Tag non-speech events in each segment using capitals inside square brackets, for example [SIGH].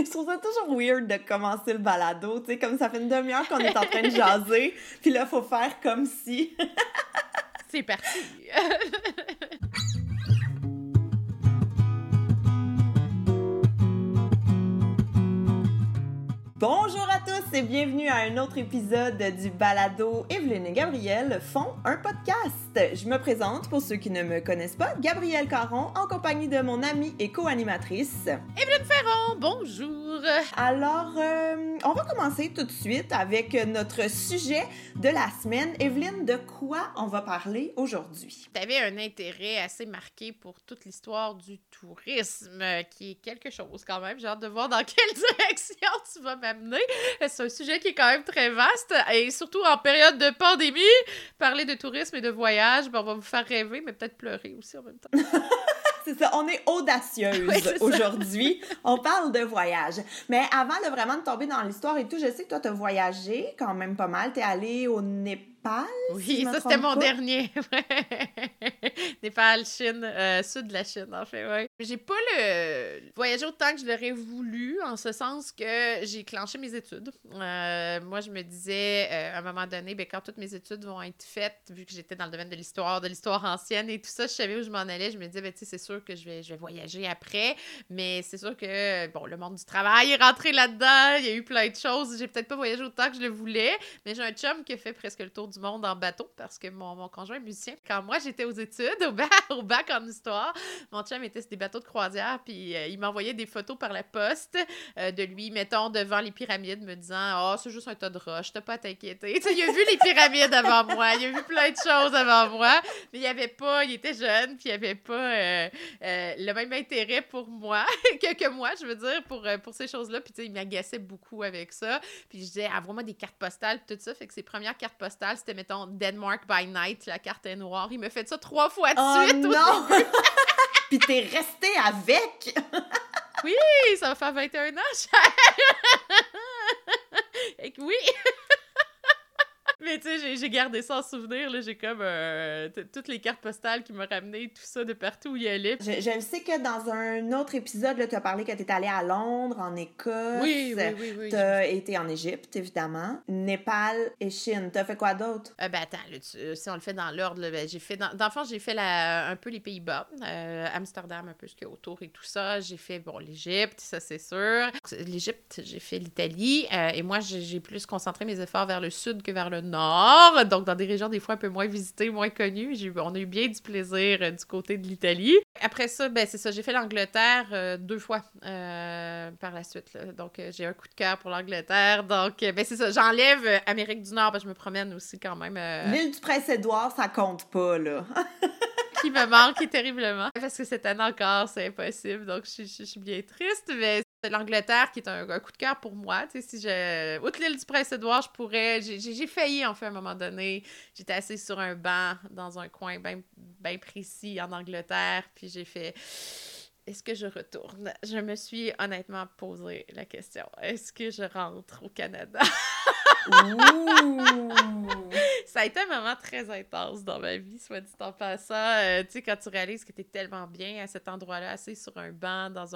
[LAUGHS] je trouve ça toujours weird de commencer le balado, tu sais, comme ça fait une demi-heure qu'on est en train de jaser, [LAUGHS] puis là, faut faire comme si... [LAUGHS] C'est parti! Bonjour à tous et bienvenue à un autre épisode du balado Evelyne et Gabriel font un podcast. Je me présente pour ceux qui ne me connaissent pas, Gabrielle Caron en compagnie de mon amie et co-animatrice Evelyne Ferron, bonjour! Alors, euh, on va commencer tout de suite avec notre sujet de la semaine. Evelyne, de quoi on va parler aujourd'hui? Tu avais un intérêt assez marqué pour toute l'histoire du tourisme, qui est quelque chose quand même. J'ai hâte de voir dans [LAUGHS] quelle direction tu vas m'amener. C'est un sujet qui est quand même très vaste et surtout en période de pandémie, parler de tourisme et de voyage, ben, on va vous faire rêver, mais peut-être pleurer aussi en même temps. [LAUGHS] c'est ça, on est audacieuse [LAUGHS] aujourd'hui. on parle de voyage. Mais avant de vraiment tomber dans l'histoire et tout, je sais que toi, tu as voyagé quand même pas mal. Tu es allé au Népal oui, ça c'était mon dernier. [LAUGHS] Népal, Chine, euh, sud de la Chine, en fait, ouais. J'ai pas le voyagé autant que je l'aurais voulu, en ce sens que j'ai clenché mes études. Euh, moi, je me disais, euh, à un moment donné, ben, quand toutes mes études vont être faites, vu que j'étais dans le domaine de l'histoire, de l'histoire ancienne et tout ça, je savais où je m'en allais. Je me disais, ben, c'est sûr que je vais, je vais voyager après, mais c'est sûr que, bon, le monde du travail est rentré là-dedans, il y a eu plein de choses. J'ai peut-être pas voyagé autant que je le voulais, mais j'ai un chum qui a fait presque le tour du monde en bateau parce que mon, mon conjoint est musicien. Quand moi, j'étais aux études, [LAUGHS] au bac, au bac en histoire, mon chum était sur des bateaux de croisière, puis euh, il m'envoyait des photos par la poste euh, de lui, mettons, devant les pyramides, me disant « Oh, c'est juste un tas de roches, t'as pas à t'inquiéter. » il a vu les pyramides avant moi, il a vu plein de choses avant moi, mais il avait pas, il était jeune, puis il avait pas euh, le même intérêt pour moi [LAUGHS] que, que moi, je veux dire, pour, pour ces choses-là. Puis, tu sais, il m'agaçait beaucoup avec ça. Puis, je disais, envoie-moi des cartes postales, tout ça. Fait que ses premières cartes postales, c'était, mettons, Denmark by Night, la carte est noire. Il me fait ça trois fois de oh suite. non! [LAUGHS] Puis t'es resté avec! [LAUGHS] oui, ça va faire 21 ans, Et [LAUGHS] oui! [LAUGHS] Mais tu sais, j'ai gardé ça en souvenir. J'ai comme euh, toutes les cartes postales qui m'ont ramené tout ça de partout où il allait. Je, je sais que dans un autre épisode, tu as parlé que tu étais allé à Londres, en Écosse. Oui, oui, oui. oui tu as été en Égypte, évidemment. Népal et Chine. Tu as fait quoi d'autre? Euh, ben attends, là, si on le fait dans l'ordre, ben, j'ai fait. Dans, dans j'ai fait la, un peu les Pays-Bas, euh, Amsterdam, un peu ce qu'il y a autour et tout ça. J'ai fait, bon, l'Égypte, ça c'est sûr. L'Égypte, j'ai fait l'Italie. Euh, et moi, j'ai plus concentré mes efforts vers le sud que vers le nord, donc dans des régions des fois un peu moins visitées, moins connues. on a eu bien du plaisir euh, du côté de l'Italie. Après ça, ben c'est ça, j'ai fait l'Angleterre euh, deux fois euh, par la suite. Donc j'ai un coup de cœur pour l'Angleterre. Donc ben c'est ça, j'enlève Amérique du Nord, parce que je me promène aussi quand même. L'île du Prince-Édouard, ça compte pas, là. [LAUGHS] qui me manque terriblement. Parce que cette année encore, c'est impossible. Donc, je, je, suis bien triste. Mais l'Angleterre qui est un, coup de cœur pour moi. Tu sais, si je. Outre l'île du Prince-Édouard, je pourrais. J'ai failli, en fait, à un moment donné. J'étais assise sur un banc dans un coin bien précis en Angleterre, puis j'ai fait. Est-ce que je retourne? Je me suis honnêtement posé la question. Est-ce que je rentre au Canada? [LAUGHS] ça a été un moment très intense dans ma vie, soit dit en passant. Euh, tu sais, quand tu réalises que tu es tellement bien à cet endroit-là, assis sur un banc dans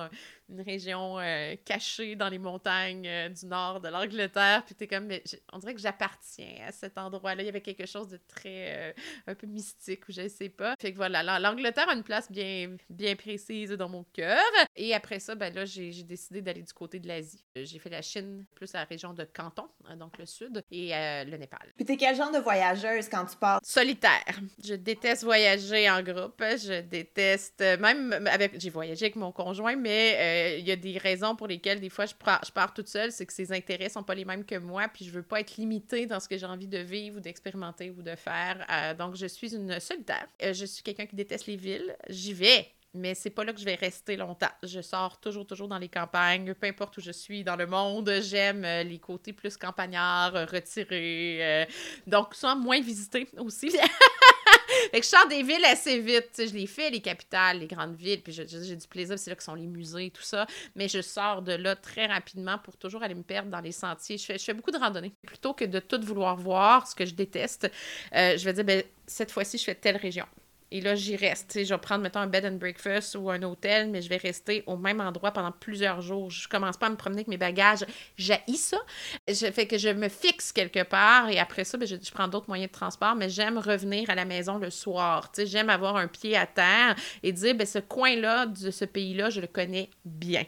une région euh, cachée dans les montagnes euh, du nord de l'Angleterre, puis tu es comme, on dirait que j'appartiens à cet endroit-là. Il y avait quelque chose de très, un peu mystique, ou je sais pas. Fait que voilà, l'Angleterre a une place bien, bien précise dans mon cœur. Et après ça, ben là, j'ai décidé d'aller du côté de l'Asie. J'ai fait la Chine, plus la région de Canton, donc le sud, et le Népal. Puis t'es quel genre de voyageuse quand tu pars? Solitaire. Je déteste voyager en groupe. Je déteste, même avec, j'ai voyagé avec mon conjoint, mais euh, il y a des raisons pour lesquelles des fois je pars, je pars toute seule, c'est que ses intérêts sont pas les mêmes que moi, puis je veux pas être limitée dans ce que j'ai envie de vivre ou d'expérimenter ou de faire. Euh, donc je suis une solitaire. Euh, je suis quelqu'un qui déteste les villes. J'y vais mais c'est pas là que je vais rester longtemps. Je sors toujours, toujours dans les campagnes, peu importe où je suis dans le monde. J'aime euh, les côtés plus campagnards, euh, retirés. Euh, donc, soit moins visités aussi. [LAUGHS] fait je sors des villes assez vite. je les fais, les capitales, les grandes villes, puis j'ai du plaisir. C'est là que sont les musées, tout ça. Mais je sors de là très rapidement pour toujours aller me perdre dans les sentiers. Je fais, je fais beaucoup de randonnées. Plutôt que de tout vouloir voir, ce que je déteste, je vais dire, ben, cette fois-ci, je fais telle région Et là, j'y reste. je vais prendre, mettons, un bed and breakfast ou un hôtel, mais je vais rester au même endroit pendant plusieurs jours. Je commence pas à me promener avec mes bagages. J'haïs ça. Je fais que je me fixe quelque part et après ça, ben, je, prends d'autres moyens de transport, mais j'aime revenir à la maison le soir. J'aime avoir un pied à terre et dire, ben, ce coin-là de ce pays-là, je le connais bien.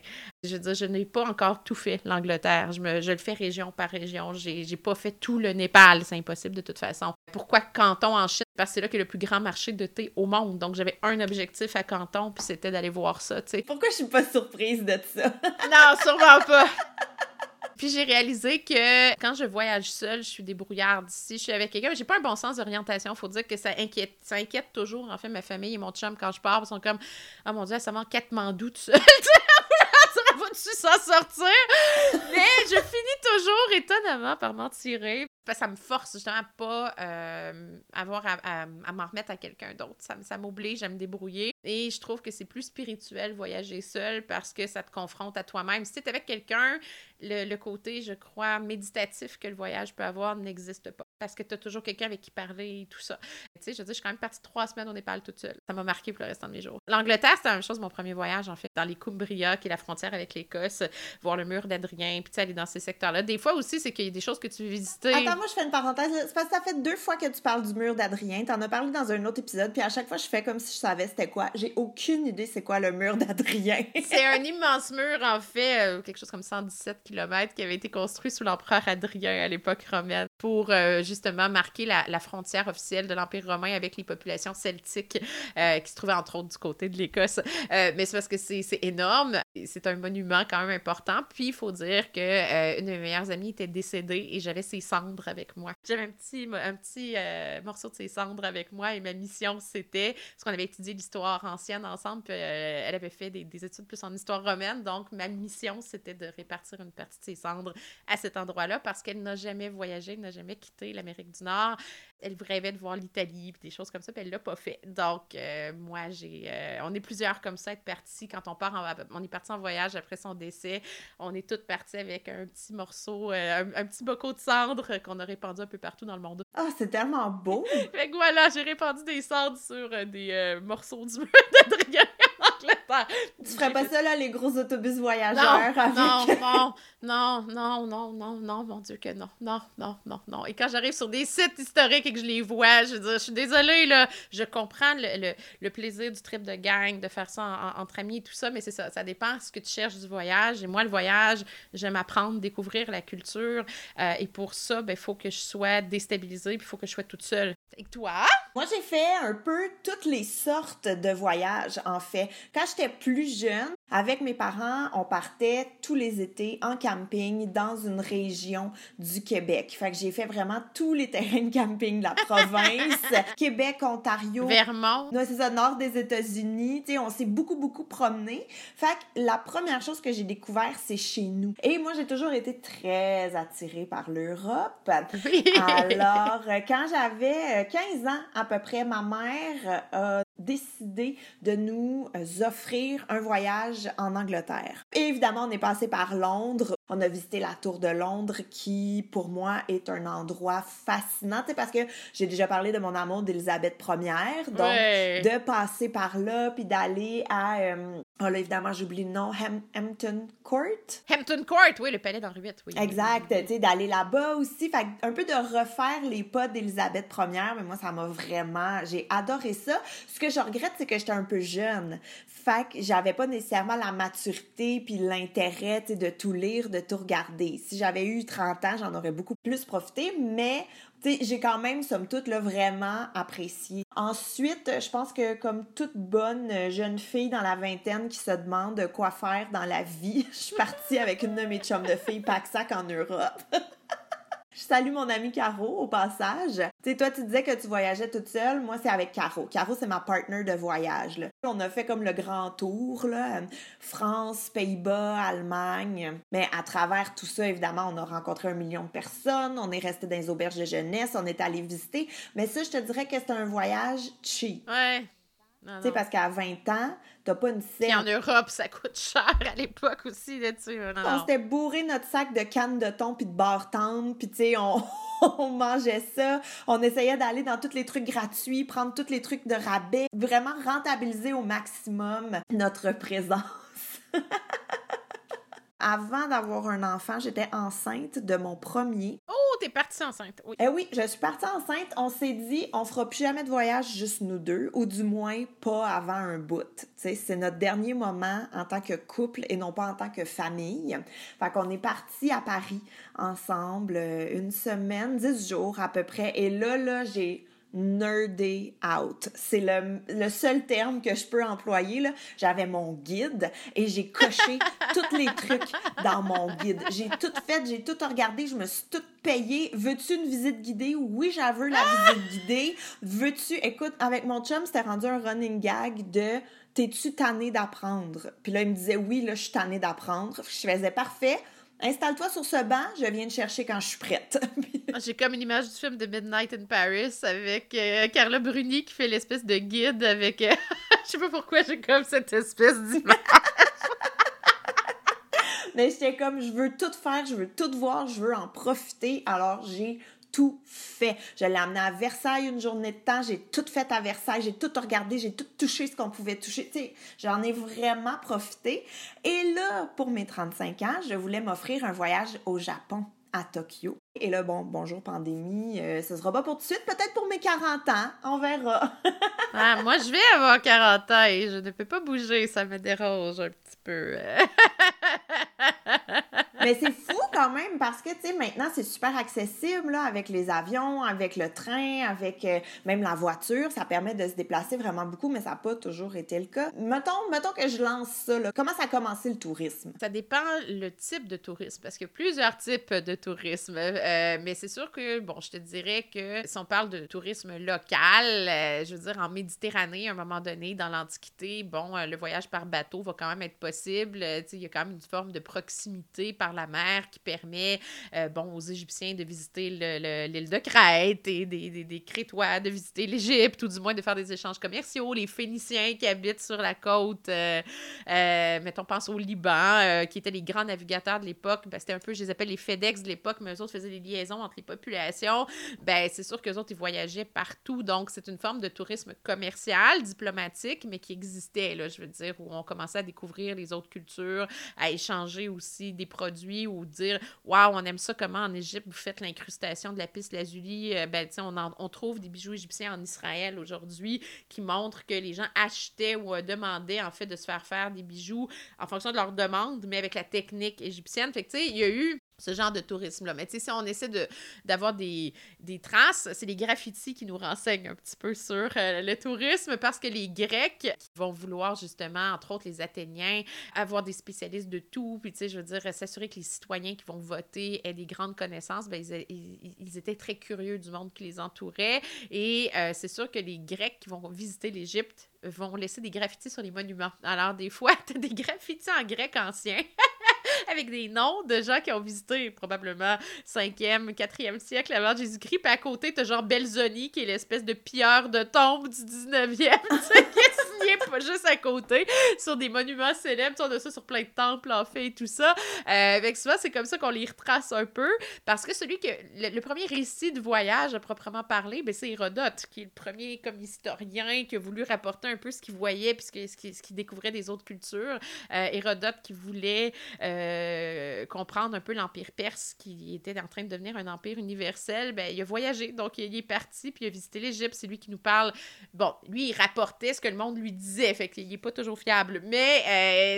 Je veux dire, je n'ai pas encore tout fait, l'Angleterre. Je, me, je le fais région par région. J'ai, j'ai pas fait tout le Népal. C'est impossible de toute façon. Pourquoi Canton en Chine? Parce que c'est là qu'il y a le plus grand marché de thé au monde. Donc, j'avais un objectif à Canton, puis c'était d'aller voir ça, tu sais. Pourquoi je suis pas surprise de ça? [LAUGHS] non, sûrement pas. Puis j'ai réalisé que quand je voyage seule, je suis débrouillarde. Si je suis avec quelqu'un, j'ai pas un bon sens d'orientation. Faut dire que ça inquiète, ça inquiète toujours, en fait, ma famille et mon chum quand je pars. Ils sont comme, oh mon dieu, ça manque quatre mandous tout seul. [LAUGHS] vas-tu s'en sortir? Mais je finis toujours étonnamment par m'en tirer. Ça me force justement à pas euh, avoir à, m'en remettre à quelqu'un d'autre. Ça, ça m'oblige à me débrouiller. Et je trouve que c'est plus spirituel voyager seul parce que ça te confronte à toi-même. Si tu avec quelqu'un, le, côté, je crois, méditatif que le voyage peut avoir n'existe pas. Parce que tu as toujours quelqu'un avec qui parler et tout ça. Tu sais, je veux dire, je suis quand même partie trois semaines au Népal toute seule. Ça m'a marqué pour le restant de mes jours. L'Angleterre, c'était la même chose, mon premier voyage, en fait, dans les Cumbria, qui est la frontière avec l'Écosse, voir le mur d'Adrien, puis tu aller dans ces secteurs-là. Des fois aussi, c'est qu'il y a des choses que tu veux visiter. Attends, moi, je fais une parenthèse. C'est parce que ça fait deux fois que tu parles du mur d'Adrien. T'en as parlé dans un autre épisode, puis à chaque fois, je fais comme si je savais c'était quoi. J'ai aucune idée c'est quoi le mur d'Adrien. [LAUGHS] c'est un immense mur, en fait, euh, quelque chose comme 117 km qui avait été construit sous l'empereur Adrien à l'époque romaine pour euh, justement marquer la, frontière officielle de l'Empire romain avec les populations celtiques euh, qui se trouvaient entre autres du côté de l'Écosse. Euh, mais c'est parce que c'est énorme. C'est un monument quand même important. Puis il faut dire que une de mes meilleures amies était décédée et j'avais ses cendres avec moi. J'avais un petit, un petit morceau de ses cendres avec moi et ma mission c'était, parce qu'on avait étudié l'histoire ancienne ensemble, elle avait fait des, des études plus en histoire romaine. Donc ma mission c'était de répartir une partie de ses cendres à cet endroit-là parce qu'elle n'a jamais voyagé, n'a jamais quitté l'Amérique du Nord. Elle rêvait de voir l'Italie, des choses comme ça, puis elle l'a pas fait. Donc, euh, moi, j'ai... Euh, on est plusieurs comme ça, être partis. Quand on part, en, on est parti en voyage après son décès, on est toutes parties avec un petit morceau, euh, un, petit bocaux de cendres qu'on a répandu un peu partout dans le monde. Ah, c'est tellement beau! [LAUGHS] fait que voilà, j'ai répandu des cendres sur des morceaux du mur [LAUGHS] d'Adrien. Tu ferais pas ça, là, les gros autobus voyageurs non, [LAUGHS] non, non, non, non, non, non, mon Dieu que non, non, non, non, non. Et quand j'arrive sur des sites historiques et que je les vois, je veux dire, je suis désolée, là, je comprends le, le, plaisir du trip de gang, de faire ça entre amis et tout ça, mais c'est ça, ça dépend ce que tu cherches du voyage. Et moi, le voyage, j'aime apprendre, découvrir la culture. Euh, et pour ça, il ben, faut que je sois déstabilisée, puis il faut que je sois toute seule. Et toi? Moi, j'ai fait un peu toutes les sortes de voyages, en fait. Quand j'étais plus jeune, avec mes parents, on partait tous les étés en camping dans une région du Québec. Fait que j'ai fait vraiment tous les terrains de camping de la province. [LAUGHS] Québec, Ontario. Vermont. Ouais, c'est ça, nord des États-Unis. Tu sais, on s'est beaucoup, beaucoup promené. Fait que la première chose que j'ai découvert, c'est chez nous. Et moi, j'ai toujours été très attirée par l'Europe. Alors, quand j'avais 15 ans à peu près, ma mère a décidé de nous offrir un voyage en Angleterre. évidemment, on est passé par Londres. On a visité la Tour de Londres qui, pour moi, est un endroit fascinant, parce que j'ai déjà parlé de mon amour d'Elisabeth Ier. Donc, de passer par là, puis d'aller à... Euh, oh là, évidemment, j'oublie le nom. Hampton Court? Hampton Court, oui, le palais d'Henri VIII, oui. Exact, tu sais, d'aller là-bas aussi. Fait un peu de refaire les pas d'Elisabeth Ier, mais moi, ça m'a vraiment... J'ai adoré ça. Ce que je regrette, c'est que j'étais un peu jeune. Fait que j'avais pas nécessairement la maturité puis l'intérêt de tout lire, de tout regarder. Si j'avais eu 30 ans, j'en aurais beaucoup plus profité, mais j'ai quand même, somme toute, là, vraiment apprécié. Ensuite, je pense que comme toute bonne jeune fille dans la vingtaine qui se demande quoi faire dans la vie, [LAUGHS] je suis partie avec une de mes de filles pack-sac en Europe. [LAUGHS] Je salue mon amie Caro au passage. Tu sais, toi, tu disais que tu voyageais toute seule. Moi, c'est avec Caro. Caro, c'est ma partner de voyage. Là. On a fait comme le grand tour, là. France, Pays-Bas, Allemagne. Mais à travers tout ça, évidemment, on a rencontré un million de personnes. On est resté dans les auberges de jeunesse. On est allé visiter. Mais ça, je te dirais que c'est un voyage cheap. Ouais. Tu sais, parce qu'à 20 ans, t'as pas une scène. Puis en Europe, ça coûte cher à l'époque aussi, là, tu On s'était bourré notre sac de cannes de thon puis de beurre tendre, puis tu sais, on, [LAUGHS] on mangeait ça. On essayait d'aller dans tous les trucs gratuits, prendre tous les trucs de rabais, vraiment rentabiliser au maximum notre présence. [LAUGHS] Avant d'avoir un enfant, j'étais enceinte de mon premier. Oh, t'es partie enceinte, oui. Eh oui, je suis partie enceinte. On s'est dit, on fera plus jamais de voyage juste nous deux, ou du moins pas avant un bout. C'est notre dernier moment en tant que couple et non pas en tant que famille. Fait qu'on est parti à Paris ensemble euh, une semaine, dix jours à peu près. Et là, là, j'ai nerdé out. C'est le, le seul terme que je peux employer. là. J'avais mon guide et j'ai coché [LAUGHS] tous les trucs dans mon guide. J'ai tout fait, j'ai tout regardé, je me suis tout payé. Veux-tu une visite guidée? Oui, j'avais la visite guidée. Veux-tu... Écoute, avec mon chum, c'était rendu un running gag de T'es-tu tanné d'apprendre? Puis là, il me disait Oui, là, je suis tanné d'apprendre. Je faisais parfait. Installe-toi sur ce banc, je viens te chercher quand je suis prête. [LAUGHS] J'ai comme une image du film de Midnight in Paris avec euh, Carla Bruni qui fait l'espèce de guide avec. euh, [LAUGHS] Je sais pas pourquoi j'ai comme cette espèce d'image. [LAUGHS] Mais j'étais comme, je veux tout faire, je veux tout voir, je veux en profiter. Alors, j'ai fait. Je l'ai amené à Versailles une journée de temps, j'ai tout fait à Versailles, j'ai tout regardé, j'ai tout touché ce qu'on pouvait toucher. Tu sais, j'en ai vraiment profité. Et là, pour mes 35 ans, je voulais m'offrir un voyage au Japon, à Tokyo. Et là, bon, bonjour pandémie, euh, ce sera pas pour tout de suite, peut-être pour mes 40 ans, on verra. [LAUGHS] Ah, moi, je vais avoir 40 ans et je ne peux pas bouger, ça me dérange un petit peu. [LAUGHS] Mais c'est fou quand même parce que, tu sais, maintenant, c'est super accessible, là, avec les avions, avec le train, avec euh, même la voiture. Ça permet de se déplacer vraiment beaucoup, mais ça n'a pas toujours été le cas. Mettons, mettons que je lance ça, là. Comment ça a commencé le tourisme? Ça dépend le type de tourisme, parce a plusieurs types de tourisme. Euh, mais c'est sûr que, bon, je te dirais que si on parle de tourisme local, euh, je veux dire, en Méditerranée, à un moment donné, dans l'Antiquité, bon, le voyage par bateau va quand même être possible. Tu sais, il y a quand même une forme de proximité par la mer qui permet, euh, bon, aux Égyptiens de visiter le- le- l'île de Crète et des Crétois de visiter l'Égypte, ou du moins de faire des échanges commerciaux, les Phéniciens qui habitent sur la côte, euh, euh, mettons, pense au Liban, euh, qui étaient les grands navigateurs de l'époque. Ben, c'était un peu, je les appelle les FedEx de l'époque, mais eux autres faisaient des liaisons entre les populations. Ben, c'est sûr qu'eux autres, ils voyageaient partout. Donc, c'est une forme de tourisme commercial, diplomatique, mais qui existait, là, je veux dire, où on commençait à découvrir les autres cultures, à échanger aussi des produits ou dire, waouh, on aime ça, comment en Égypte vous faites l'incrustation de la piste lazuli. Euh, ben, on, en- on trouve des bijoux égyptiens en Israël aujourd'hui qui montrent que les gens achetaient ou euh, demandaient, en fait, de se faire faire des bijoux en fonction de leur demande, mais avec la technique égyptienne. Tu sais, il y a eu ce genre de tourisme-là. Mais tu sais, si on essaie de, d'avoir des, traces, c'est les graffitis qui nous renseignent un petit peu sur euh, le tourisme parce que les Grecs vont vouloir justement, entre autres les Athéniens, avoir des spécialistes de tout, puis tu sais, je veux dire, s'assurer que les citoyens qui vont voter aient des grandes connaissances, ben, ils, étaient très curieux du monde qui les entourait. Et euh, c'est sûr que les Grecs qui vont visiter l'Égypte vont laisser des graffitis sur les monuments. Alors, des fois, [LAUGHS] tu as des graffitis en grec ancien [LAUGHS] avec des noms de gens qui ont visité probablement 5e, 4e siècle avant Jésus-Christ. Puis à côté, t'as genre Belzoni, qui est l'espèce de pilleur de tombe du 19e, [LAUGHS] pas juste à côté sur des monuments célèbres. On a ça sur plein de temples, en fait, et tout ça. Euh, avec souvent, c'est comme ça qu'on les retrace un peu. Parce que celui que. Le, premier récit de voyage à proprement parler, ben, c'est Hérodote, qui est le premier comme historien qui a voulu rapporter un peu ce qu'il voyait puis ce qu'il qu'il découvrait des autres cultures. Euh, Hérodote qui voulait euh, comprendre un peu l'Empire perse qui était en train de devenir un empire universel, ben, il a voyagé, donc il est parti, puis il a visité l'Égypte, c'est lui qui nous parle. Bon, lui, il rapportait ce que le monde lui disait, qu'il n'est pas toujours fiable, mais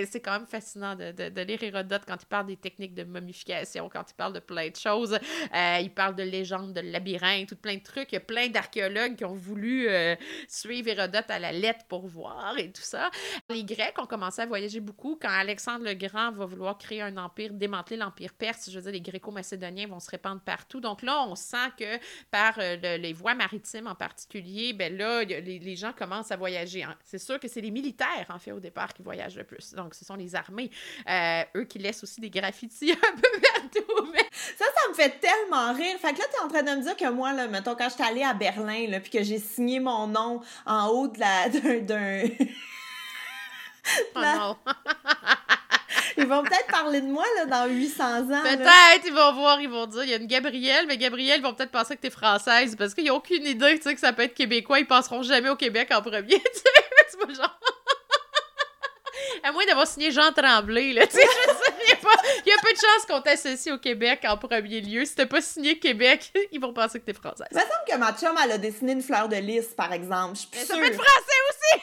euh, c'est quand même fascinant de, de- lire Hérodote quand il parle des techniques de momification, quand il parle de plein de choses. Euh, il parle de légendes, de labyrinthes, tout plein de trucs. Il y a plein d'archéologues qui ont voulu euh, suivre Hérodote à la lettre pour voir et tout ça. Les Grecs ont commencé à voyager beaucoup quand Alexandre le Grand va vouloir créer un empire, démanteler l'empire perse. Je veux dire, les Gréco-Macédoniens vont se répandre partout. Donc là, on sent que par le- les voies maritimes en particulier, ben là, les, les gens commencent à voyager. hein. Sûr que c'est les militaires, en fait, au départ, qui voyagent le plus. Donc, ce sont les armées. Euh, eux qui laissent aussi des graffitis [LAUGHS] un peu partout. Mais Ça, ça me fait tellement rire. Fait que là, t'es en train de me dire que moi, là, mettons, quand j'étais allée à Berlin, là, puis que j'ai signé mon nom en haut de la, [LAUGHS] d'un, oh non! ils vont peut-être parler de moi, là, dans 800 ans. Peut-être, ils vont voir, ils vont dire, il y a une Gabrielle, mais Gabrielle, ils vont peut-être penser que t'es française, parce qu'ils n'ont aucune idée, tu sais, que ça peut être québécois, ils penseront jamais au Québec en premier, [LAUGHS] tu sais, c'est pas genre... [LAUGHS] À moins d'avoir signé Jean Tremblay, là, tu sais, il y, a peu de chances qu'on t'associe au Québec en premier lieu. Si t'as pas signé Québec, [LAUGHS] ils vont penser que t'es française. Il me semble que ma chum, elle a dessiné une fleur de lys, par exemple. Je suis Mais ça peut être français aussi!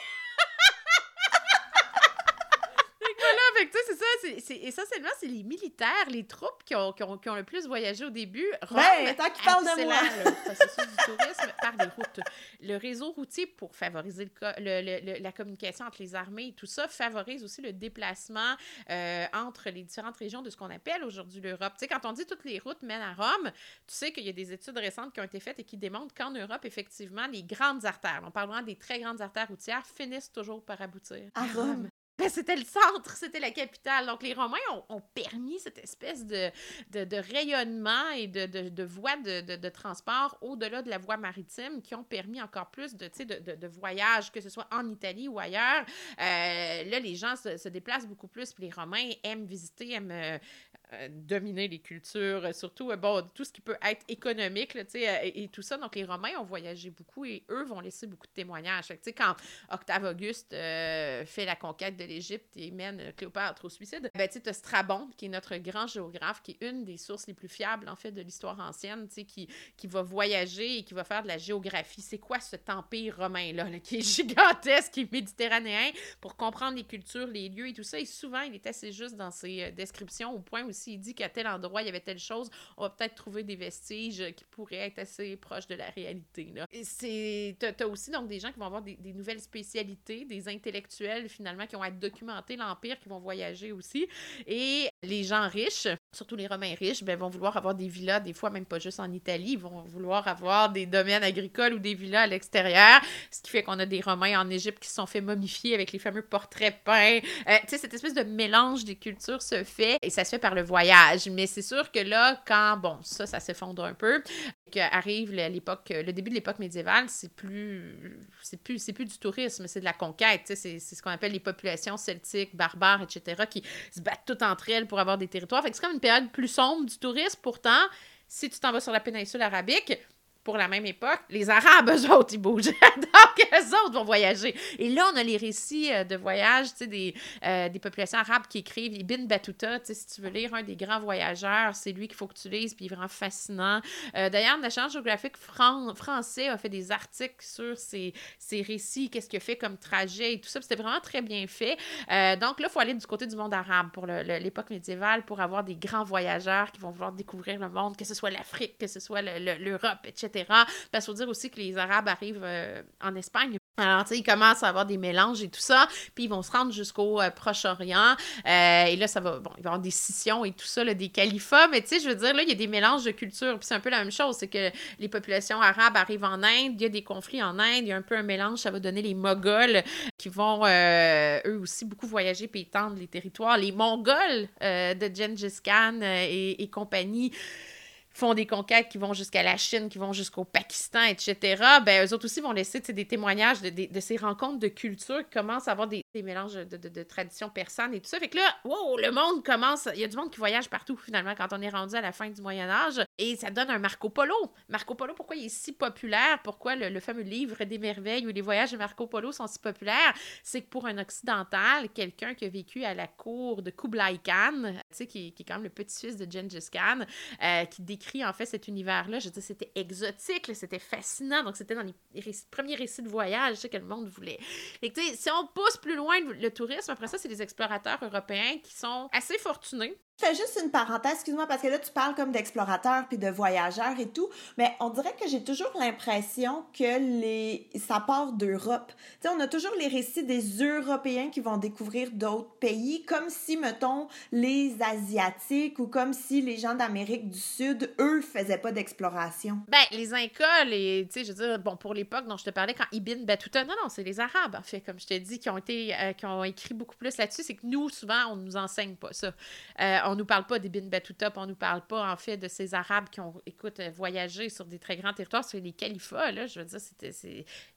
fait que tu sais, c'est essentiellement, c'est les militaires, les troupes qui ont, qui ont, qui ont le plus voyagé au début. Rome, ouais, tant qu'ils parlent de moi. le processus du tourisme [LAUGHS] par des routes. Le réseau routier, pour favoriser le, le, la communication entre les armées et tout ça, favorise aussi le déplacement euh, entre les différentes régions de ce qu'on appelle aujourd'hui l'Europe. Tu sais, quand on dit toutes les routes mènent à Rome, tu sais qu'il y a des études récentes qui ont été faites et qui démontrent qu'en Europe, effectivement, les grandes artères, on parle vraiment des très grandes artères routières, finissent toujours par aboutir à Rome. C'était le centre, c'était la capitale. Donc, les Romains ont, permis cette espèce de, de, rayonnement et de, de voies de, transport au-delà de la voie maritime qui ont permis encore plus de, de, voyages, que ce soit en Italie ou ailleurs. Euh, là, les gens se, déplacent beaucoup plus. Puis les Romains aiment visiter, aiment euh, euh, dominer les cultures, surtout bon, tout ce qui peut être économique et, et, tout ça. Donc, les Romains ont voyagé beaucoup et eux vont laisser beaucoup de témoignages. Quand Octave Auguste fait la conquête de l'Égypte et mène Cléopâtre au suicide, ben, tu sais, Strabon, qui est notre grand géographe, qui est une des sources les plus fiables, en fait, de l'histoire ancienne, tu sais, qui, qui va voyager et qui va faire de la géographie. C'est quoi cet empire romain-là, qui est [LAUGHS] gigantesque, qui est méditerranéen, pour comprendre les cultures, les lieux et tout ça? Et souvent, il est assez juste dans ses euh, descriptions, au point où s'il dit qu'à tel endroit, il y avait telle chose, on va peut-être trouver des vestiges qui pourraient être assez proches de la réalité, là. Et c'est... T'as aussi, donc, des gens qui vont avoir des, des nouvelles spécialités, des intellectuels, finalement, qui vont documenter l'Empire, qui vont voyager aussi. Et les gens riches, surtout les Romains riches, ben, vont vouloir avoir des villas, des fois même pas juste en Italie, ils vont vouloir avoir des domaines agricoles ou des villas à l'extérieur, ce qui fait qu'on a des Romains en Égypte qui se sont fait momifier avec les fameux portraits peints. Euh, tu sais, cette espèce de mélange des cultures se fait et ça se fait par le voyage. Mais c'est sûr que là, quand, bon, ça, ça s'effondre un peu, qu'arrive l'époque, le début de l'époque médiévale, c'est plus, c'est plus, c'est plus du tourisme, c'est de la conquête. C'est, ce qu'on appelle les populations celtiques, barbares, etc., qui se battent toutes entre elles pour avoir des territoires. Fait que c'est comme une période plus sombre du tourisme. Pourtant, si tu t'en vas sur la péninsule arabique, pour la même époque, les Arabes, [LAUGHS] eux autres, ils bougent. Donc, [LAUGHS] eux autres vont voyager. Et là, on a les récits euh, de voyage, des, euh, des populations arabes qui écrivent. Ibn Battuta, si tu veux lire un des grands voyageurs, c'est lui qu'il faut que tu lises, puis il est vraiment fascinant. Euh, D'ailleurs, National Geographic français a fait des articles sur ces, ces récits, qu'est-ce qu'il fait comme trajet et tout ça. C'était vraiment très bien fait. Euh, donc là, il faut aller du côté du monde arabe pour l'époque médiévale pour avoir des grands voyageurs qui vont vouloir découvrir le monde, que ce soit l'Afrique, que ce soit l'Europe, etc. Parce qu'il faut dire aussi que les Arabes arrivent euh, en Espagne. Alors, tu sais, ils commencent à avoir des mélanges et tout ça, puis ils vont se rendre jusqu'au euh, Proche-Orient. Euh, et là, ça va, bon, il va y avoir des scissions et tout ça, des califats, mais tu sais, je veux dire, là, il y a des mélanges de cultures, puis c'est un peu la même chose, c'est que les populations arabes arrivent en Inde, il y a des conflits en Inde, il y a un peu un mélange, ça va donner les Moghols qui vont, eux aussi, beaucoup voyager puis étendre les territoires. Les Mongols de Gengis Khan et compagnie font des conquêtes qui vont jusqu'à la Chine, qui vont jusqu'au Pakistan, etc., ben, eux autres aussi vont laisser des témoignages de, de, ces rencontres de culture qui commencent à avoir des, des mélanges de, traditions persanes et tout ça. Fait que là, wow, le monde commence. Il y a du monde qui voyage partout, finalement, quand on est rendu à la fin du Moyen-Âge. Et ça donne un Marco Polo. Marco Polo, pourquoi il est si populaire? Pourquoi le, fameux livre des merveilles ou les voyages de Marco Polo sont si populaires? C'est que pour un occidental, quelqu'un qui a vécu à la cour de Kublai Khan, tu sais, qui, est quand même le petit-fils de Gengis Khan, euh, qui décrit en fait cet univers-là. Je dire, c'était exotique, c'était fascinant. Donc, c'était dans les premiers récits de voyage que le monde voulait. Et tu sais, si on pousse plus loin le tourisme, après ça, c'est les explorateurs européens qui sont assez fortunés je fais juste une parenthèse, excuse-moi, parce que là, tu parles comme d'explorateurs puis de voyageurs et tout, mais on dirait que j'ai toujours l'impression que les... ça part d'Europe. Tu sais, on a toujours les récits des Européens qui vont découvrir d'autres pays, comme si, mettons, les Asiatiques ou comme si les gens d'Amérique du Sud, eux, faisaient pas d'exploration. Ben, les Incas, les... tu sais, je veux dire, bon, pour l'époque dont je te parlais, quand Ibn Battuta, non, non, c'est les Arabes, en fait, comme je t'ai dit, qui ont été, euh, qui ont écrit beaucoup plus là-dessus, c'est que nous, souvent, on nous enseigne pas ça. Euh, on nous parle pas des Bin on nous parle pas, en fait, de ces Arabes qui ont, écoute, voyagé sur des très grands territoires, sur les califats, là, je veux dire,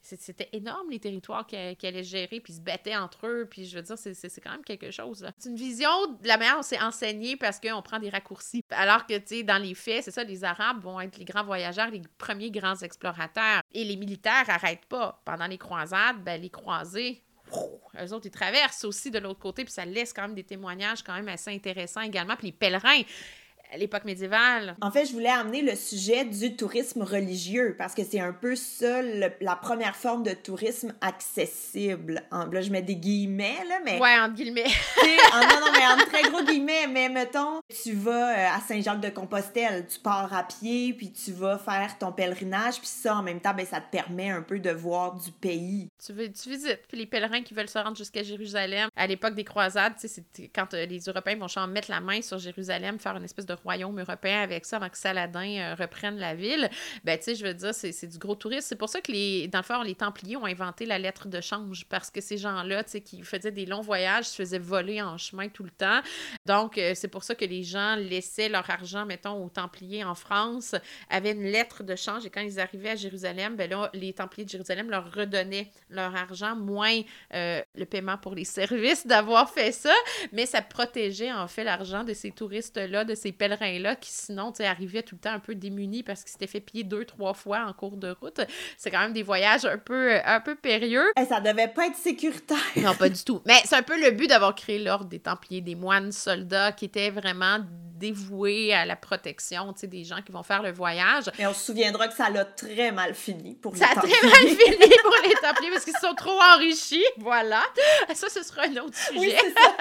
c'était, énorme, les territoires qu'elle allaient gérer, puis se battaient entre eux, puis je veux dire, c'est quand même quelque chose, C'est une vision de la manière on s'est enseigné parce qu'on prend des raccourcis. Alors que, tu sais, dans les faits, c'est ça, les Arabes vont être les grands voyageurs, les premiers grands explorateurs. Et les militaires n'arrêtent pas. Pendant les croisades, ben, les croisés eux autres, ils traversent aussi de l'autre côté, puis ça laisse quand même des témoignages quand même assez intéressants également. Puis les pèlerins, l'époque médiévale. En fait, je voulais amener le sujet du tourisme religieux parce que c'est un peu ça la première forme de tourisme accessible. En, là, je mets des guillemets, là, mais. Ouais, en guillemets. [LAUGHS] en, non, non, mais en très gros guillemets. Mais mettons, tu vas euh, à Saint-Jacques-de-Compostelle, tu pars à pied, puis tu vas faire ton pèlerinage, puis ça, en même temps, ben, ça te permet un peu de voir du pays. Tu, veux, tu visites. Puis les pèlerins qui veulent se rendre jusqu'à Jérusalem, à l'époque des croisades, tu sais, quand euh, les Européens vont mettre la main sur Jérusalem, faire une espèce de royaume européen avec ça avant que Saladin euh, reprenne la ville, ben, tu sais, je veux dire, c'est du gros tourisme. C'est pour ça que, les, dans le fond, les Templiers ont inventé la lettre de change parce que ces gens-là, tu sais, qui faisaient des longs voyages, se faisaient voler en chemin tout le temps. Donc, euh, c'est pour ça que les gens laissaient leur argent, mettons, aux Templiers en France, avaient une lettre de change et quand ils arrivaient à Jérusalem, ben là, les Templiers de Jérusalem leur redonnaient leur argent, moins euh, le paiement pour les [LAUGHS] services d'avoir fait ça, mais ça protégeait en fait l'argent de ces touristes-là, de ces pèlerins là qui sinon arrivaient tout le temps un peu démunis parce qu'ils s'étaient fait piller deux, trois fois en cours de route. C'est quand même des voyages un peu, euh, un peu périlleux. Et ça devait pas être sécuritaire. non, pas du [LAUGHS] tout. Mais c'est un peu le but d'avoir créé l'ordre des Templiers, des moines soldats qui étaient vraiment dévoués à la protection des gens qui vont faire le voyage. Et on se souviendra que ça l'a très mal fini pour les Ça a très mal fini pour les Templiers parce qu'ils se sont trop enrichis. Voilà. Ça, ce sera un autre sujet. Oui, ça.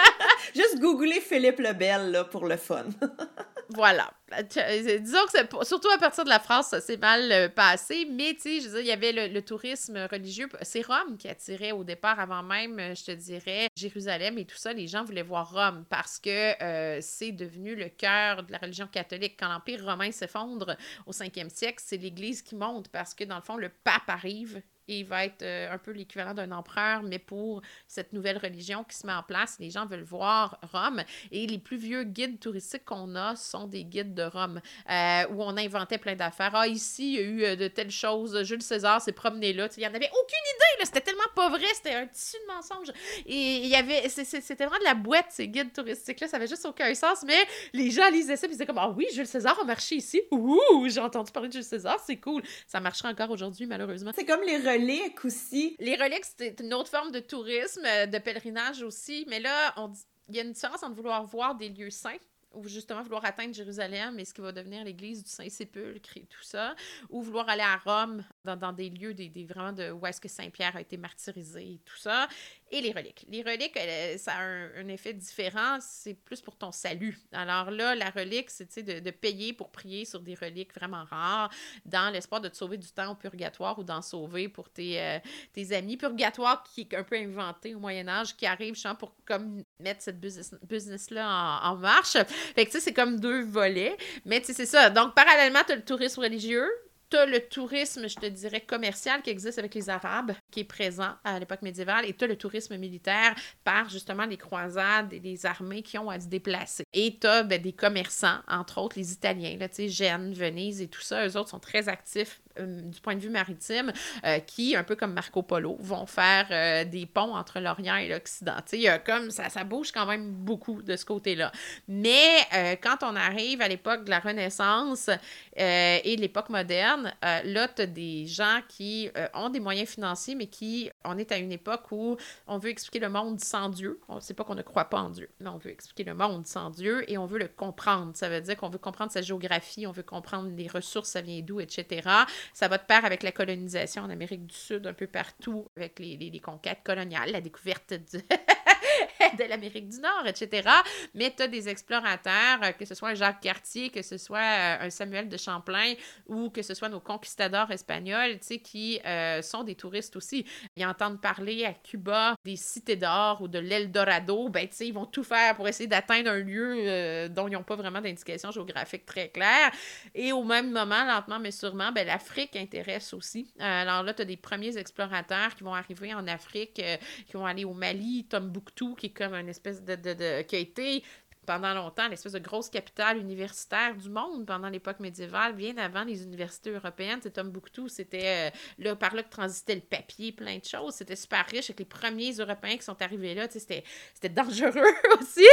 [LAUGHS] Juste googler Philippe Lebel là, pour le fun. [LAUGHS] voilà. Euh, disons que surtout à partir de la France, ça s'est mal euh, passé, mais tu sais, je il y avait le, tourisme religieux. C'est Rome qui attirait au départ, avant même, euh, je te dirais, Jérusalem et tout ça. Les gens voulaient voir Rome parce que c'est devenu le cœur de la religion catholique. Quand l'Empire romain s'effondre au 5e siècle, c'est l'Église qui monte parce que, dans le fond, le pape arrive et il va être euh, un peu l'équivalent d'un empereur, mais pour cette nouvelle religion qui se met en place. Les gens veulent voir Rome. Et les plus vieux guides touristiques qu'on a sont des guides de Rome, euh, où on inventait plein d'affaires. Ah, ici, il y a eu euh, de telles choses. Jules César s'est promené là. Il n'y en avait aucune idée. C'était tellement pas vrai. C'était un tissu de mensonges. Et il y avait... C'était vraiment de la boîte, ces guides touristiques-là. Ça avait juste aucun sens, mais les gens lisaient ça et disaient comme « Ah oui, Jules César a marché ici. Ouh, j'ai entendu parler de Jules César. C'est cool. » Ça marchera encore aujourd'hui, malheureusement. C'est comme les reliques aussi. Les reliques, c'est une autre forme de tourisme, euh, de pèlerinage aussi, mais là, on il y a une différence entre vouloir voir des lieux saints ou justement vouloir atteindre Jérusalem et ce qui va devenir l'église du Saint-Sépulcre et tout ça, ou vouloir aller à Rome dans, des lieux des, des, vraiment de où est-ce que Saint-Pierre a été martyrisé et tout ça, et les reliques. Les reliques, ça a un, effet différent, c'est plus pour ton salut. Alors là, la relique, c'est de, payer pour prier sur des reliques vraiment rares, dans l'espoir de te sauver du temps au purgatoire ou d'en sauver pour tes, euh, tes amis. Purgatoire qui est un peu inventé au Moyen Âge, qui arrive justement pour comme mettre cette business-là en, en, marche. Fait que tu sais, c'est comme deux volets. Mais tu sais, c'est ça. Donc, parallèlement, tu as le tourisme religieux, tu le tourisme, je te dirais, commercial qui existe avec les Arabes, qui est présent à l'époque médiévale, et tu le tourisme militaire par justement les croisades et les armées qui ont à se déplacer. Et tu as ben, des commerçants, entre autres les Italiens, là, Gênes, Venise et tout ça, eux autres sont très actifs du point de vue maritime, euh, qui, un peu comme Marco Polo, vont faire euh, des ponts entre l'Orient et l'Occident. comme ça, ça bouge quand même beaucoup de ce côté-là. Mais quand on arrive à l'époque de la Renaissance et l'époque moderne, là, tu as des gens qui ont des moyens financiers, mais qui, on est à une époque où on veut expliquer le monde sans Dieu. On sait pas qu'on ne croit pas en Dieu, mais on veut expliquer le monde sans Dieu et on veut le comprendre. Ça veut dire qu'on veut comprendre sa géographie, on veut comprendre les ressources, ça vient d'où, etc. Ça va de pair avec la colonisation en Amérique du Sud, un peu partout, avec les, les conquêtes coloniales, la découverte du... [LAUGHS] [LAUGHS] de l'Amérique du Nord, etc. Mais tu as des explorateurs, euh, que ce soit Jacques Cartier, que ce soit euh, un Samuel de Champlain ou que ce soit nos conquistadors espagnols, tu sais, qui euh, sont des touristes aussi. Ils entendent parler à Cuba des cités d'or ou de l'Eldorado, ben, tu sais, ils vont tout faire pour essayer d'atteindre un lieu dont ils n'ont pas vraiment d'indication géographique très claire. Et au même moment, lentement mais sûrement, ben, l'Afrique intéresse aussi. alors là, tu as des premiers explorateurs qui vont arriver en Afrique, qui vont aller au Mali, Tombouctou, qui est comme une espèce de, de, de qui a été pendant longtemps l'espèce de grosse capitale universitaire du monde pendant l'époque médiévale, bien avant les universités européennes. C'est Tombouctou, c'était euh, là, par là que transitait le papier, plein de choses. C'était super riche avec les premiers Européens qui sont arrivés là. C'était dangereux [LAUGHS] aussi.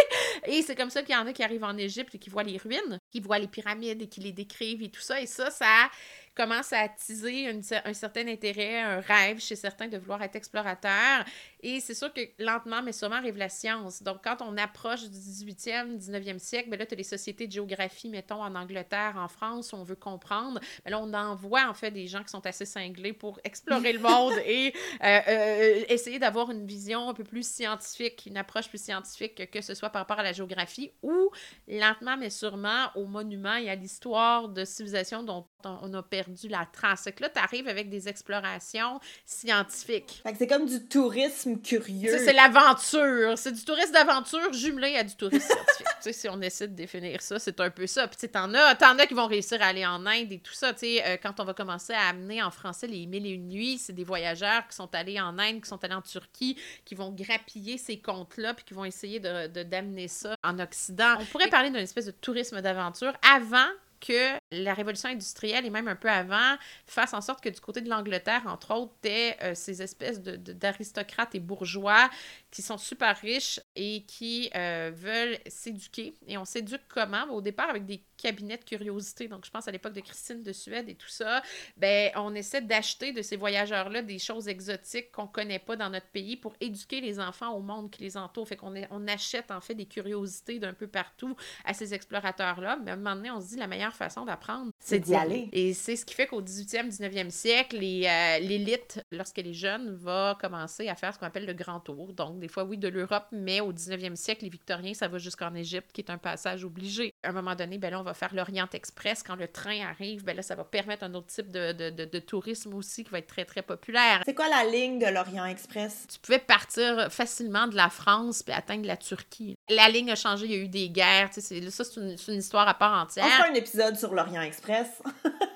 Et c'est comme ça qu'il y en a qui arrivent en Égypte et qui voient les ruines, qui voient les pyramides et qui les décrivent et tout ça. Et ça, ça commence à attiser un certain intérêt, un rêve chez certains de vouloir être explorateur. Et c'est sûr que lentement, mais sûrement arrive la science. Donc, quand on approche du 18e, 19e siècle, ben là, tu as les sociétés de géographie, mettons, en Angleterre, en France, où on veut comprendre. Ben là, on envoie, en fait, des gens qui sont assez cinglés pour explorer le monde [LAUGHS] et euh, euh, essayer d'avoir une vision un peu plus scientifique, une approche plus scientifique, que ce soit par rapport à la géographie ou, lentement, mais sûrement, aux monuments et à l'histoire de civilisation dont on a perdu la trace. Que là, tu arrives avec des explorations scientifiques. c'est comme du tourisme curieux. C'est l'aventure. C'est du tourisme d'aventure jumelé à du tourisme scientifique. Tu sais, si on essaie de définir ça, c'est un peu ça. Puis tu t'en as, t'en as qui vont réussir à aller en Inde et tout ça. Tu sais, euh, quand on va commencer à amener en français les mille et une nuits, c'est des voyageurs qui sont allés en Inde, qui sont allés en Turquie, qui vont grappiller ces contes-là, puis qui vont essayer de d'amener ça en Occident. On pourrait parler d'une espèce de tourisme d'aventure avant que la révolution industrielle et même un peu avant fasse en sorte que du côté de l'Angleterre, entre autres, t'es euh, ces espèces d'aristocrates de, et bourgeois qui sont super riches et qui euh, veulent s'éduquer. Et on s'éduque comment? Au départ, avec des cabinets de curiosité. Donc, je pense à l'époque de Christine de Suède et tout ça. Ben, on essaie d'acheter de ces voyageurs-là des choses exotiques qu'on connaît pas dans notre pays pour éduquer les enfants au monde qui les entoure. Fait qu'on on achète, en fait, des curiosités d'un peu partout à ces explorateurs-là. Mais à un moment donné, on se dit la meilleure façon d'apprendre, c'est d'y aller. Et c'est ce qui fait qu'au 18e, 19e siècle, euh, l'élite, lorsqu'elle est jeune, va commencer à faire ce qu'on appelle le grand tour. Donc, des fois, oui, de l'Europe, mais au 19e siècle, les Victoriens, ça va jusqu'en Égypte, qui est un passage obligé. À un moment donné, ben là, on va faire l'Orient Express. Quand le train arrive, ben là, ça va permettre un autre type de, de, de, tourisme aussi qui va être très, très populaire. C'est quoi la ligne de l'Orient Express? Tu pouvais partir facilement de la France puis atteindre la Turquie. La ligne a changé, il y a eu des guerres. Ça, c'est une, une, histoire à part entière. On fera un épisode sur l'Orient Express. [LAUGHS]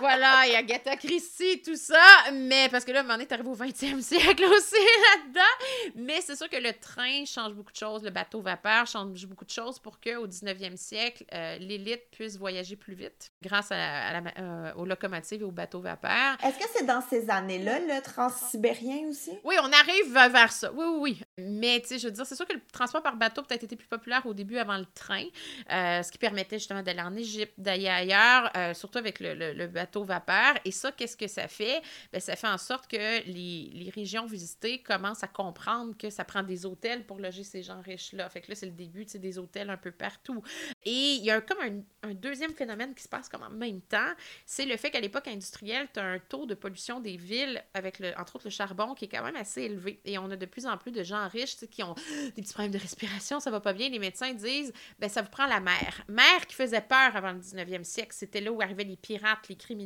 voilà, il y a Agatha Christie, tout ça. Mais parce que là, moment donné, t'arrives au 20e siècle aussi [LAUGHS] là-dedans. Mais c'est sûr que le train change beaucoup de choses, le bateau vapeur change beaucoup de choses pour qu'au 19e siècle, euh, l'élite puisse voyager plus vite grâce à, euh, aux locomotives et aux bateaux vapeur. Est-ce que c'est dans ces années-là, le transsibérien aussi? Oui, on arrive vers ça. Oui, oui, oui. Mais, tu sais, je veux dire, c'est sûr que le transport par bateau peut-être été plus populaire au début avant le train, euh, ce qui permettait justement d'aller en Égypte, d'aller ailleurs, surtout avec le, le, le bateau bateau vapeur. Et ça, qu'est-ce que ça fait? Bien, ça fait en sorte que les, les, régions visitées commencent à comprendre que ça prend des hôtels pour loger ces gens riches-là. Fait que là, c'est le début des hôtels un peu partout. Et il y a comme un, un, deuxième phénomène qui se passe comme en même temps, c'est le fait qu'à l'époque industrielle, tu as un taux de pollution des villes, avec le, entre autres le charbon, qui est quand même assez élevé. Et on a de plus en plus de gens riches qui ont des petits problèmes de respiration, ça va pas bien. Les médecins disent, ben ça vous prend la mer. Mer qui faisait peur avant le 19e siècle. C'était là où arrivaient les pirates, les criminels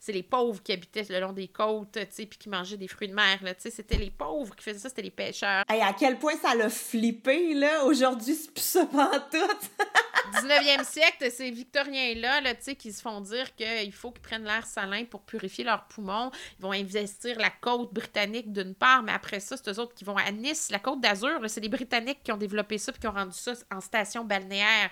c'est les pauvres qui habitaient le long des côtes, tu sais, puis qui mangeaient des fruits de mer, tu sais, c'était les pauvres qui faisaient ça, c'était les pêcheurs. Et à quel point ça l'a flippé, là, aujourd'hui, c'est plus ça tout. [LAUGHS] 19e siècle, ces Victoriens-là, là, tu sais, qui se font dire qu'il faut qu'ils prennent l'air salin pour purifier leurs poumons. Ils vont investir la côte britannique d'une part, mais après ça, c'est eux autres qui vont à Nice. La côte d'Azur, c'est les Britanniques qui ont développé ça puis qui ont rendu ça en station balnéaire.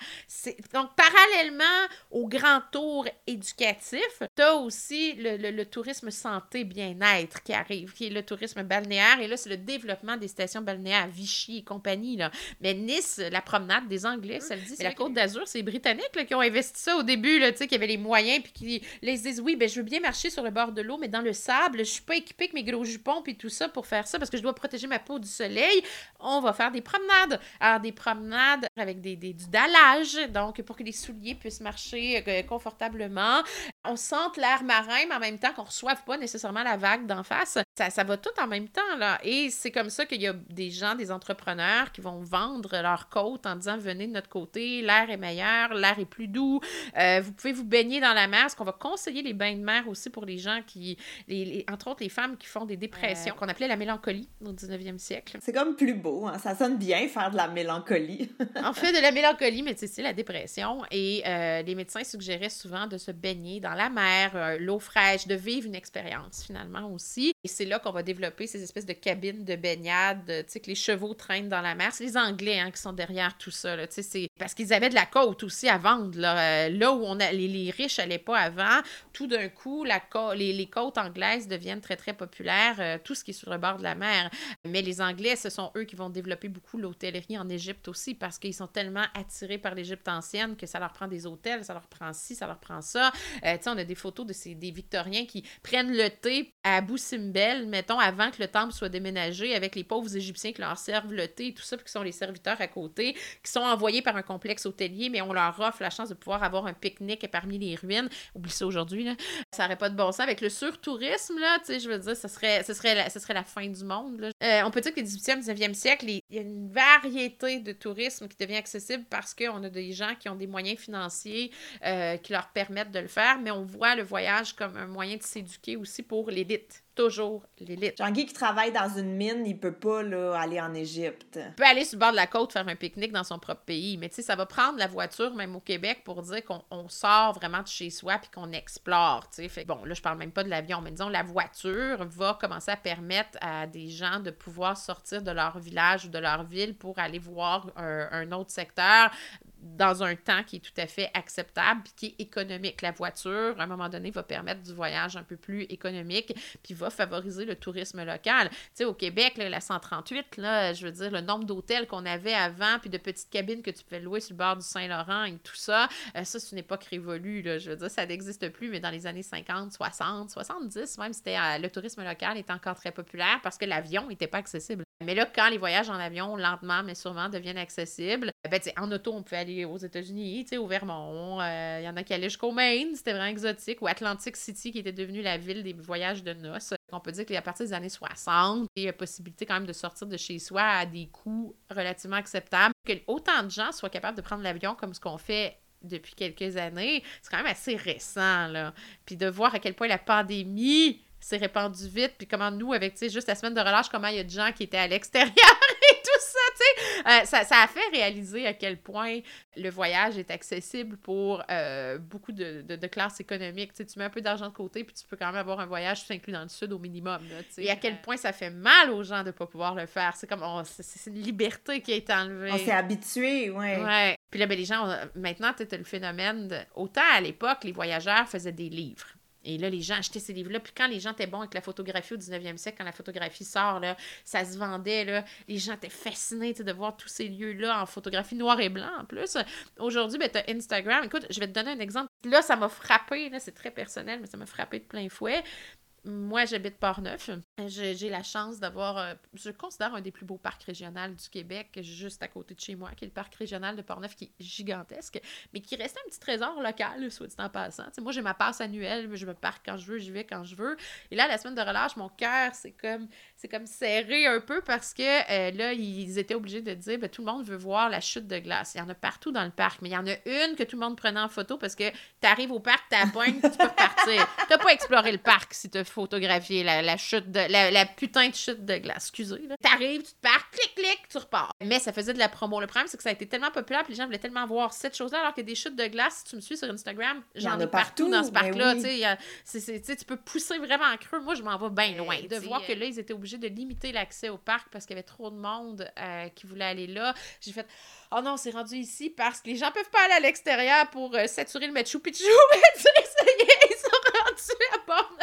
Donc, parallèlement au grand tour éducatif, tu as aussi le, le, tourisme santé bien-être qui arrive, qui est le tourisme balnéaire. Et là, c'est le développement des stations balnéaires, Vichy et compagnie. Là. Mais Nice, la promenade des Anglais, ça le dit. la côte d'Azur, c'est les Britanniques qui ont investi ça au début, qui avaient les moyens, puis qui les disent oui, ben, je veux bien marcher sur le bord de l'eau, mais dans le sable, je suis pas équipée avec mes gros jupons, puis tout ça pour faire ça, parce que je dois protéger ma peau du soleil. On va faire des promenades. Alors, des promenades avec des, du dallage, donc pour que les souliers puissent marcher euh, confortablement. On sent l'air marin, mais en même temps qu'on ne reçoive pas nécessairement la vague d'en face. Ça, ça va tout en même temps, là. Et c'est comme ça qu'il y a des gens, des entrepreneurs qui vont vendre leur côte en disant venez de notre côté, l'air est meilleur, l'air est plus doux, euh, vous pouvez vous baigner dans la mer. Ce qu'on va conseiller les bains de mer aussi pour les gens qui, les, entre autres les femmes qui font des dépressions, qu'on appelait la mélancolie au 19e siècle. C'est comme plus beau, hein? ça sonne bien faire de la mélancolie. [LAUGHS] en fait, de la mélancolie, mais c'est la dépression. Et euh, les médecins suggéraient souvent de se baigner dans la mer euh, l'eau fraîche, de vivre une expérience finalement aussi. Et c'est là qu'on va développer ces espèces de cabines de baignade, tu sais, que les chevaux traînent dans la mer. C'est les Anglais hein, qui sont derrière tout ça, tu sais, parce qu'ils avaient de la côte aussi à vendre, là, là où on a, les, riches n'allaient pas avant, tout d'un coup, les, côtes anglaises deviennent très, très populaires, tout ce qui est sur le bord de la mer. Mais les Anglais, ce sont eux qui vont développer beaucoup l'hôtellerie en Égypte aussi, parce qu'ils sont tellement attirés par l'Égypte ancienne que ça leur prend des hôtels, ça leur prend ci, ça leur prend ça. sais, on a des photos de ces, des Victoriens qui prennent le thé à Abu Mettons, avant que le temple soit déménagé, avec les pauvres Égyptiens qui leur servent le thé et tout ça, puis qui sont les serviteurs à côté, qui sont envoyés par un complexe hôtelier, mais on leur offre la chance de pouvoir avoir un pique-nique parmi les ruines. Oublie ça aujourd'hui, là. Ça n'aurait pas de bon sens. Avec le surtourisme, là, tu sais, je veux dire, ce serait, ce serait, la, serait la fin du monde. Euh, on peut dire que le 18e, 19e siècle, il y a une variété de tourisme qui devient accessible parce qu'on a des gens qui ont des moyens financiers euh, qui leur permettent de le faire, mais on voit le voyage comme un moyen de s'éduquer aussi pour l'élite toujours l'élite. Jean-Guy qui travaille dans une mine, il peut pas là, aller en Égypte. Il peut aller sur le bord de la côte faire un pique-nique dans son propre pays, mais tu sais, ça va prendre la voiture, même au Québec, pour dire qu'on sort vraiment de chez soi puis qu'on explore, tu sais. Fait bon, là, je parle même pas de l'avion, mais disons, la voiture va commencer à permettre à des gens de pouvoir sortir de leur village ou de leur ville pour aller voir un autre secteur, dans un temps qui est tout à fait acceptable, puis qui est économique. La voiture, à un moment donné, va permettre du voyage un peu plus économique, puis va favoriser le tourisme local. Tu sais, au Québec, la 138, là, je veux dire, le nombre d'hôtels qu'on avait avant, puis de petites cabines que tu pouvais louer sur le bord du Saint-Laurent et tout ça, euh, ça, c'est une époque révolue, là, je veux dire, ça n'existe plus, mais dans les années 50, 60, 70, même, c'était euh, le tourisme local était encore très populaire parce que l'avion n'était pas accessible. Mais là, quand les voyages en avion, lentement mais sûrement, deviennent accessibles, ben, en auto, on peut aller aux États-Unis, au Vermont. Il euh, y en a qui allaient jusqu'au Maine, c'était vraiment exotique. Ou Atlantic City, qui était devenue la ville des voyages de noces. On peut dire qu'à partir des années 60, il y a possibilité quand même de sortir de chez soi à des coûts relativement acceptables. Que autant de gens soient capables de prendre l'avion comme ce qu'on fait depuis quelques années, c'est quand même assez récent, là. Puis de voir à quel point la pandémie s'est répandue vite, puis comment nous, avec, tu sais, juste la semaine de relâche, comment il y a de gens qui étaient à l'extérieur [LAUGHS] et tout ça, tu sais. Euh, ça, ça, a fait réaliser à quel point le voyage est accessible pour euh, beaucoup de, de, classes économiques. Tu, sais, tu mets un peu d'argent de côté, puis tu peux quand même avoir un voyage tout inclus dans le sud au minimum, là, tu sais. Et à quel point ça fait mal aux gens de ne pas pouvoir le faire. C'est comme, oh, c'est une liberté qui a été enlevée. On s'est habitué, ouais. Ouais. Puis là, ben, les gens, maintenant, tu as le phénomène de... Autant à l'époque, les voyageurs faisaient des livres. Et là, les gens achetaient ces livres-là. Puis quand les gens étaient bons avec la photographie au 19e siècle, quand la photographie sort, ça se vendait. Les gens étaient fascinés de voir tous ces lieux-là en photographie noir et blanc en plus. Aujourd'hui, ben, tu as Instagram. Écoute, je vais te donner un exemple. Là, ça m'a frappé. C'est très personnel, mais ça m'a frappé de plein fouet. Moi, j'habite Port-Neuf. J'ai la chance d'avoir, euh, je considère un des plus beaux parcs régionaux du Québec, juste à côté de chez moi, qui est le parc régional de Port-Neuf, qui est gigantesque, mais qui reste un petit trésor local, soit dit en passant. moi, j'ai ma passe annuelle, je me parque quand je veux, j'y vais quand je veux. Et là, la semaine de relâche, mon cœur, c'est comme, c'est comme serré un peu parce que euh, là, ils étaient obligés de dire, ben, tout le monde veut voir la chute de glace. Il y en a partout dans le parc, mais il y en a une que tout le monde prenait en photo parce que tu arrives au parc, tu tu peux repartir. Tu pas exploré le parc si tu photographier la, la chute de la, putain de chute de glace. Excusez. T'arrives, tu te pars, clic, clic, tu repars. Mais ça faisait de la promo. Le problème, c'est que ça a été tellement populaire, puis les gens voulaient tellement voir cette chose-là, alors que des chutes de glace, si tu me suis sur Instagram, j'en ai partout, dans ce ben parc-là. Tu peux pousser vraiment creux. Moi, je m'en vais bien loin. De voir que là, ils étaient obligés de limiter l'accès au parc parce qu'il y avait trop de monde euh, qui voulait aller là. J'ai fait oh non, c'est rendu ici parce que les gens peuvent pas aller à l'extérieur pour euh, saturer le Machu Picchu. [LAUGHS] Mais tu sais, ça y est, ils sont [LAUGHS] rendus à bord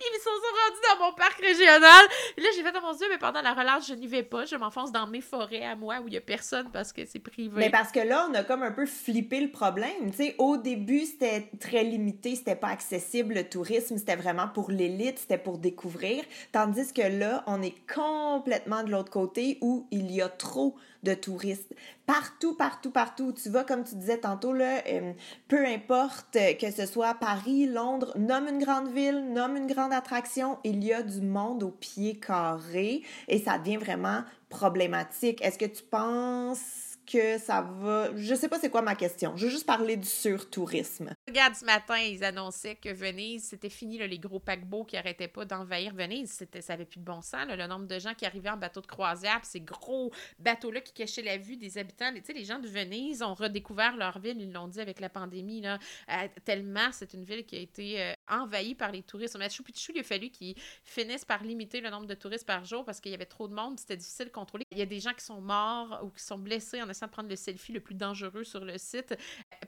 ils sont rendus dans mon parc régional. Et là, j'ai fait, oh mon Dieu, mais pendant la relâche, je n'y vais pas. Je m'enfonce dans mes forêts à moi où il n'y a personne parce que c'est privé. Mais parce que là, on a comme un peu flippé le problème. Sais, au début, c'était très limité, c'était pas accessible. Le tourisme, c'était vraiment pour l'élite, c'était pour découvrir. Tandis que là, on est complètement de l'autre côté où il y a trop de touristes. Partout, partout, partout. Tu vas, comme tu disais tantôt, là, euh, peu importe que ce soit Paris, Londres, nomme une grande ville, nomme une grande attraction, il y a du monde au pied carré et ça devient vraiment problématique. Est-ce que tu penses que ça va... Je sais pas c'est quoi ma question. Je veux juste parler du surtourisme. Regarde, ce matin, ils annonçaient que Venise, c'était fini, les gros paquebots qui n'arrêtaient pas d'envahir Venise. Ça n'avait plus de bon sens, le nombre de gens qui arrivaient en bateau de croisière, ces gros bateaux-là qui cachaient la vue des habitants. Les gens de Venise ont redécouvert leur ville, ils l'ont dit avec la pandémie, là, euh, tellement c'est une ville qui a été euh, envahie par les touristes. Machu Picchu, il a fallu qu'ils finissent par limiter le nombre de touristes par jour parce qu'il y avait trop de monde, c'était difficile de contrôler. Il y a des gens qui sont morts ou qui sont blessés en essayant de prendre le selfie le plus dangereux sur le site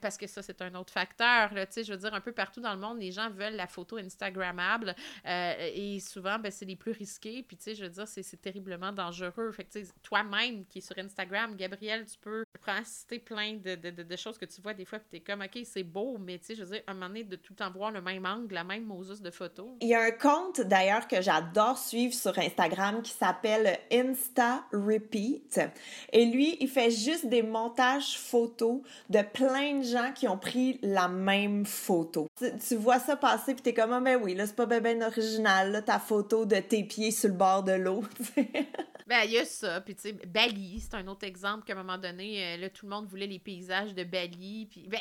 parce que ça, c'est un autre facteur. Là, je veux dire, un peu partout dans le monde, les gens veulent la photo Instagrammable euh, et souvent, ben, c'est les plus risqués. Puis, je veux dire, c'est terriblement dangereux. Fait toi-même qui est sur Instagram, Gabriel, tu peux citer plein de, de, de, choses que tu vois des fois, puis t'es comme, OK, c'est beau, mais tu sais, je veux dire, un moment donné, de tout en voir le même angle, la même Moses de photos. Il y a un compte, d'ailleurs, que j'adore suivre sur Instagram qui s'appelle Insta Repeat. Et lui, il fait juste des montages photos de plein de gens qui ont pris la même photo. Tu, vois ça passer, puis t'es comme, ah, ben oui, là, c'est pas bien ben original, là, ta photo de tes pieds sur le bord de l'eau. [LAUGHS] ben, il y a ça. Puis, tu sais, Bali, c'est un autre exemple qu'à un moment donné, euh, là, tout le monde voulait les paysages de Bali. Puis, ben,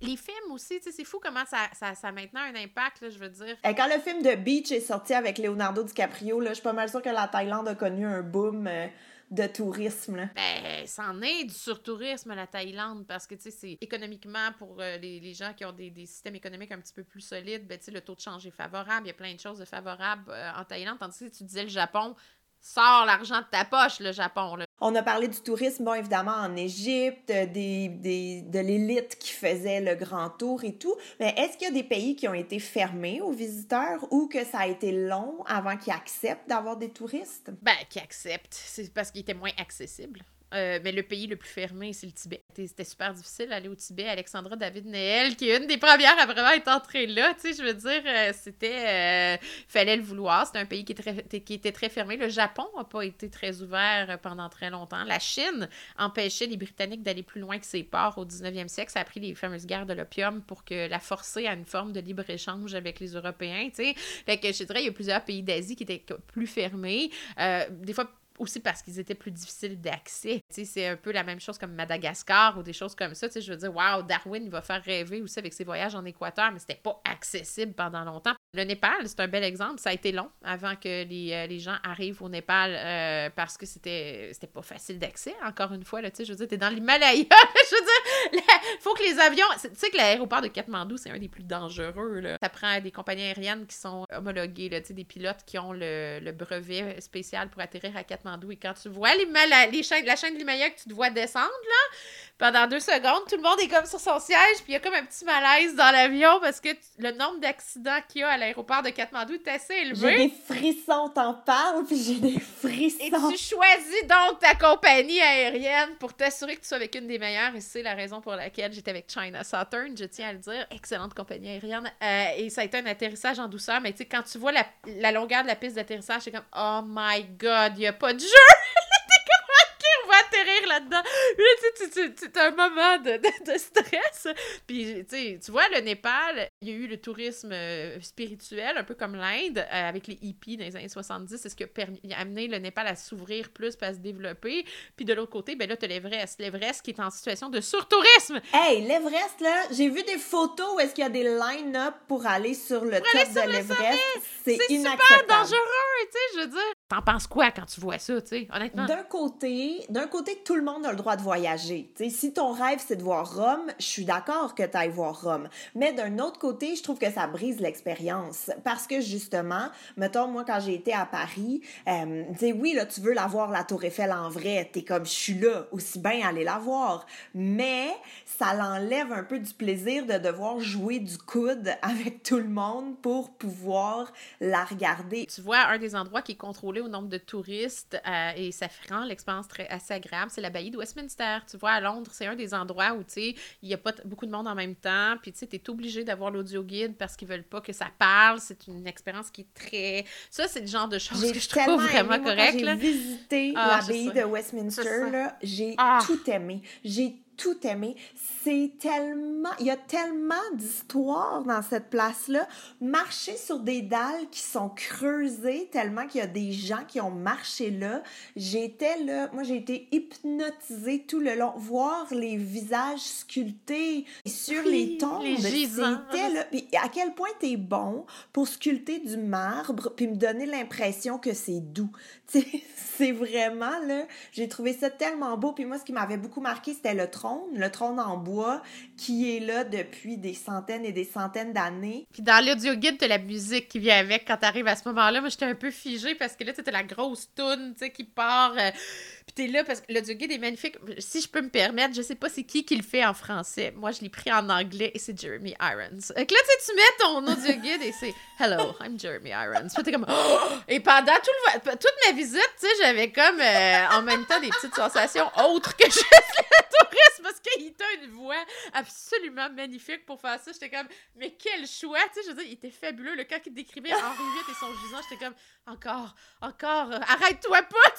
les films aussi, tu sais, c'est fou comment ça, ça, ça, a maintenant un impact, là, je veux dire. Et quand le film de Beach est sorti avec Leonardo DiCaprio, là, je suis pas mal sûre que la Thaïlande a connu un boom. Euh, de tourisme. Là. Ben, c'en est du surtourisme, la Thaïlande, parce que, tu sais, c'est économiquement, pour euh, les, les, gens qui ont des, des, systèmes économiques un petit peu plus solides, ben, tu sais, le taux de change est favorable, il y a plein de choses de favorables euh, en Thaïlande, tandis que tu disais le Japon, sors l'argent de ta poche, le Japon. On a parlé du tourisme, bon, évidemment, en Égypte, des, des, de l'élite qui faisait le grand tour et tout. Mais est-ce qu'il y a des pays qui ont été fermés aux visiteurs ou que ça a été long avant qu'ils acceptent d'avoir des touristes? Ben, qui acceptent. C'est parce qu'ils étaient moins accessibles. Euh, mais le pays le plus fermé, c'est le Tibet. C'était super difficile d'aller au Tibet. Alexandra David Neel, qui est une des premières à vraiment être entrée là, tu sais, je veux dire, euh, c'était... Euh, fallait le vouloir. C'était un pays qui, qui, était très fermé. Le Japon n'a pas été très ouvert pendant très longtemps. La Chine empêchait les Britanniques d'aller plus loin que ses ports au 19e siècle. Ça a pris les fameuses guerres de l'opium pour que la forcer à une forme de libre-échange avec les Européens, tu sais. Fait que je dirais, il y a plusieurs pays d'Asie qui étaient plus fermés. des fois aussi parce qu'ils étaient plus difficiles d'accès. C'est un peu la même chose comme Madagascar ou des choses comme ça. je veux dire, waouh, Darwin, il va faire rêver aussi avec ses voyages en Équateur, mais c'était pas accessible pendant longtemps. Le Népal, c'est un bel exemple. Ça a été long avant que les, euh, les gens arrivent au Népal euh, parce que c'était c'était pas facile d'accès. Encore une fois, là, je veux dire, t'es dans l'Himalaya. [LAUGHS] je veux dire, il faut que les avions... Tu sais que l'aéroport de Katmandou, c'est un des plus dangereux. Là. Ça prend des compagnies aériennes qui sont homologuées, là, des pilotes qui ont le, le brevet spécial pour atterrir à Katmandou et quand tu vois les, les chaînes, la chaîne de l'Himalaya que tu te vois descendre, là, pendant deux secondes, tout le monde est comme sur son siège, puis il y a comme un petit malaise dans l'avion parce que le nombre d'accidents qu'il y a à l'aéroport de Katmandou est assez élevé. J'ai des frissons, t'en parles, puis j'ai des frissons. Et tu choisis donc ta compagnie aérienne pour t'assurer que tu sois avec une des meilleures, et c'est la raison pour laquelle j'étais avec China Southern, je tiens à le dire, excellente compagnie aérienne. Euh, et ça a été un atterrissage en douceur, mais tu sais, quand tu vois la, la longueur de la piste d'atterrissage, c'est comme, oh my god, il n'y a pas de jeu! [LAUGHS] là-dedans. Un moment de, stress. Puis, tu vois, le Népal, il y a eu le tourisme euh, spirituel, un peu comme l'Inde, euh, avec les hippies dans les années 70. C'est ce qui a, permis, a amené le Népal à s'ouvrir plus, à se développer. Puis de l'autre côté, ben là, tu as l'Everest. L'Everest qui est en situation de surtourisme. Hey, l'Everest, là, j'ai vu des photos où est-ce qu'il y a des line-up pour aller sur le top de l'Everest. C'est super dangereux, tu sais, je veux dire. T'en penses quoi quand tu vois ça, tu sais, honnêtement? D'un côté, d'un côté, tout le monde a le droit de voyager. Sais, si ton rêve, c'est de voir Rome, je suis d'accord que tu ailles voir Rome. Mais d'un autre côté, je trouve que ça brise l'expérience. Parce que, justement, mettons, moi, quand j'ai été à Paris, euh, tu sais, oui, là, tu veux la voir, la Tour Eiffel, en vrai. T'es comme, je suis là, aussi bien aller la voir. Mais ça l'enlève un peu du plaisir de devoir jouer du coude [LAUGHS] avec tout le monde pour pouvoir la regarder. Tu vois, un des endroits qui est contrôlé au nombre de touristes euh, et ça rend l'expérience très assez agréable, c'est la baillie de Westminster. Tu vois, à Londres, c'est un des endroits où, tu sais, il n'y a pas beaucoup de monde en même temps, puis tu sais, es obligé d'avoir l'audio guide parce qu'ils veulent pas que ça parle. C'est une expérience qui est très... Ça, c'est le genre de choses que je trouve vraiment correct. J'ai visité ah, l'abbaye de Westminster, j'ai ah. tout aimé. J'ai tout aimé. C'est tellement, il y a tellement d'histoires dans cette place-là. Marcher sur des dalles qui sont creusées tellement qu'il y a des gens qui ont marché là. J'étais là, moi j'ai été hypnotisée tout le long. Voir les visages sculptés sur les tombes, c'était là. Puis à quel point t'es bon pour sculpter du marbre puis me donner l'impression que c'est doux. [LAUGHS] c'est vraiment là, j'ai trouvé ça tellement beau. Puis moi, ce qui m'avait beaucoup marqué, c'était le le trône en bois qui est là depuis des centaines et des centaines d'années. Puis dans l'audio guide, t'as la musique qui vient avec quand t'arrives à ce moment-là. Moi, j'étais un peu figée parce que là, c'était la grosse toune, tu sais, qui part. Euh, puis t'es là parce que l'audio guide est magnifique. Si je peux me permettre, je sais pas c'est qui qui le fait en français. Moi, je l'ai pris en anglais et c'est Jeremy Irons. Donc là, tu mets ton audio guide et c'est Hello, I'm Jeremy Irons. Puis t'es comme oh! Et pendant tout le, toute ma visite, tu j'avais comme euh, en même temps des petites sensations autres que [LAUGHS] juste le tourisme parce qu'il a une voix absolument magnifique pour faire ça. J'étais comme mais quel choix, tu sais, je veux dire, il était fabuleux. Le cas qu'il décrivait Henri VIII et son gisant, j'étais comme encore, encore, euh, arrête-toi pas,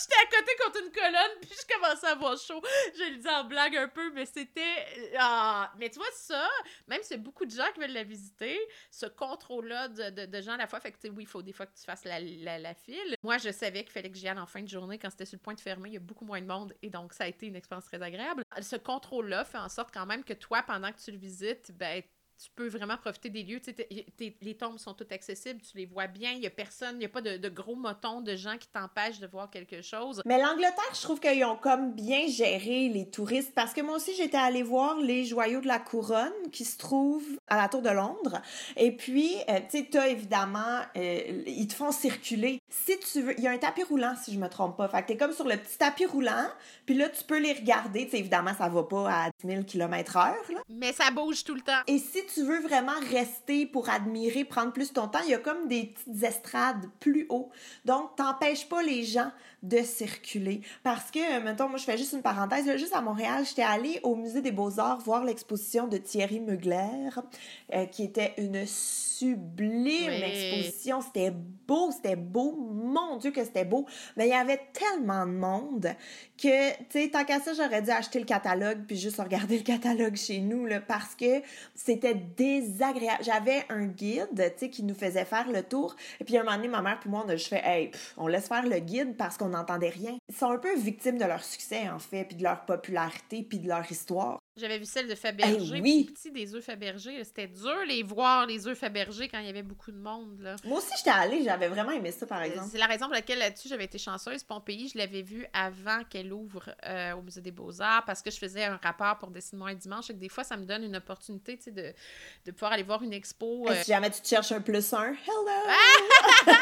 j'étais à côté contre une colonne, puis je commençais à avoir chaud. Je le dis en blague un peu, mais c'était. Ah, mais tu vois, ça, même si beaucoup de gens qui veulent la visiter, ce contrôle-là de, de, gens à la fois, fait que, oui, il faut des fois que tu fasses la, la, file. Moi, je savais qu'il fallait que j'y aille en fin de journée quand c'était sur le point de fermer. Il y a beaucoup moins de monde, et donc ça a été une expérience très agréable. Ce contrôle-là fait en sorte quand même que toi, pendant que tu le visites, ben, tu peux vraiment profiter des lieux. les tombes sont toutes accessibles, tu les vois bien, il n'y a personne, il n'y a pas de, gros motons de gens qui t'empêchent de voir quelque chose. Mais l'Angleterre, je trouve qu'ils ont comme bien géré les touristes parce que moi aussi, j'étais allée voir les joyaux de la couronne qui se trouvent à la Tour de Londres. Et puis, euh, tu sais, évidemment, euh, ils te font circuler. Si tu veux, il y a un tapis roulant, si je me trompe pas. Fait que tu es comme sur le petit tapis roulant, puis là, tu peux les regarder. Tu évidemment, ça va pas à 10 000 km/h. Mais ça bouge tout le temps. Et si tu veux vraiment rester pour admirer, prendre plus ton temps, il y a comme des petites estrades plus haut. Donc, t'empêches pas les gens de circuler. Parce que, mettons, moi, je fais juste une parenthèse, juste à Montréal, j'étais allée au Musée des Beaux-Arts voir l'exposition de Thierry Mugler, euh, qui était une sublime exposition. C'était beau, c'était beau. Mon Dieu que c'était beau. Mais il y avait tellement de monde que, tu sais, tant qu'à ça, j'aurais dû acheter le catalogue puis juste regarder le catalogue chez nous, là, parce que c'était désagréable. J'avais un guide, qui nous faisait faire le tour. Et puis, un moment donné, ma mère puis moi, on a juste fait, hey, on laisse faire le guide parce qu'on n'entendait rien. Ils sont un peu victimes de leur succès, en fait, puis de leur popularité, puis de leur histoire. J'avais vu celle de Fabergé. oui. Petit des œufs Fabergé. C'était dur les voir, les œufs Fabergé, quand il y avait beaucoup de monde. Là. Moi aussi, j'étais allée. J'avais vraiment aimé ça, par exemple. C'est la raison pour laquelle là-dessus, j'avais été chanceuse. Pompéi, je l'avais vu avant qu'elle ouvre euh, au Musée des Beaux-Arts parce que je faisais un rapport pour Dessine-moi un dimanche et que des fois, ça me donne une opportunité de, de pouvoir aller voir une expo. Euh... Si jamais tu te cherches un plus un, hello! [LAUGHS]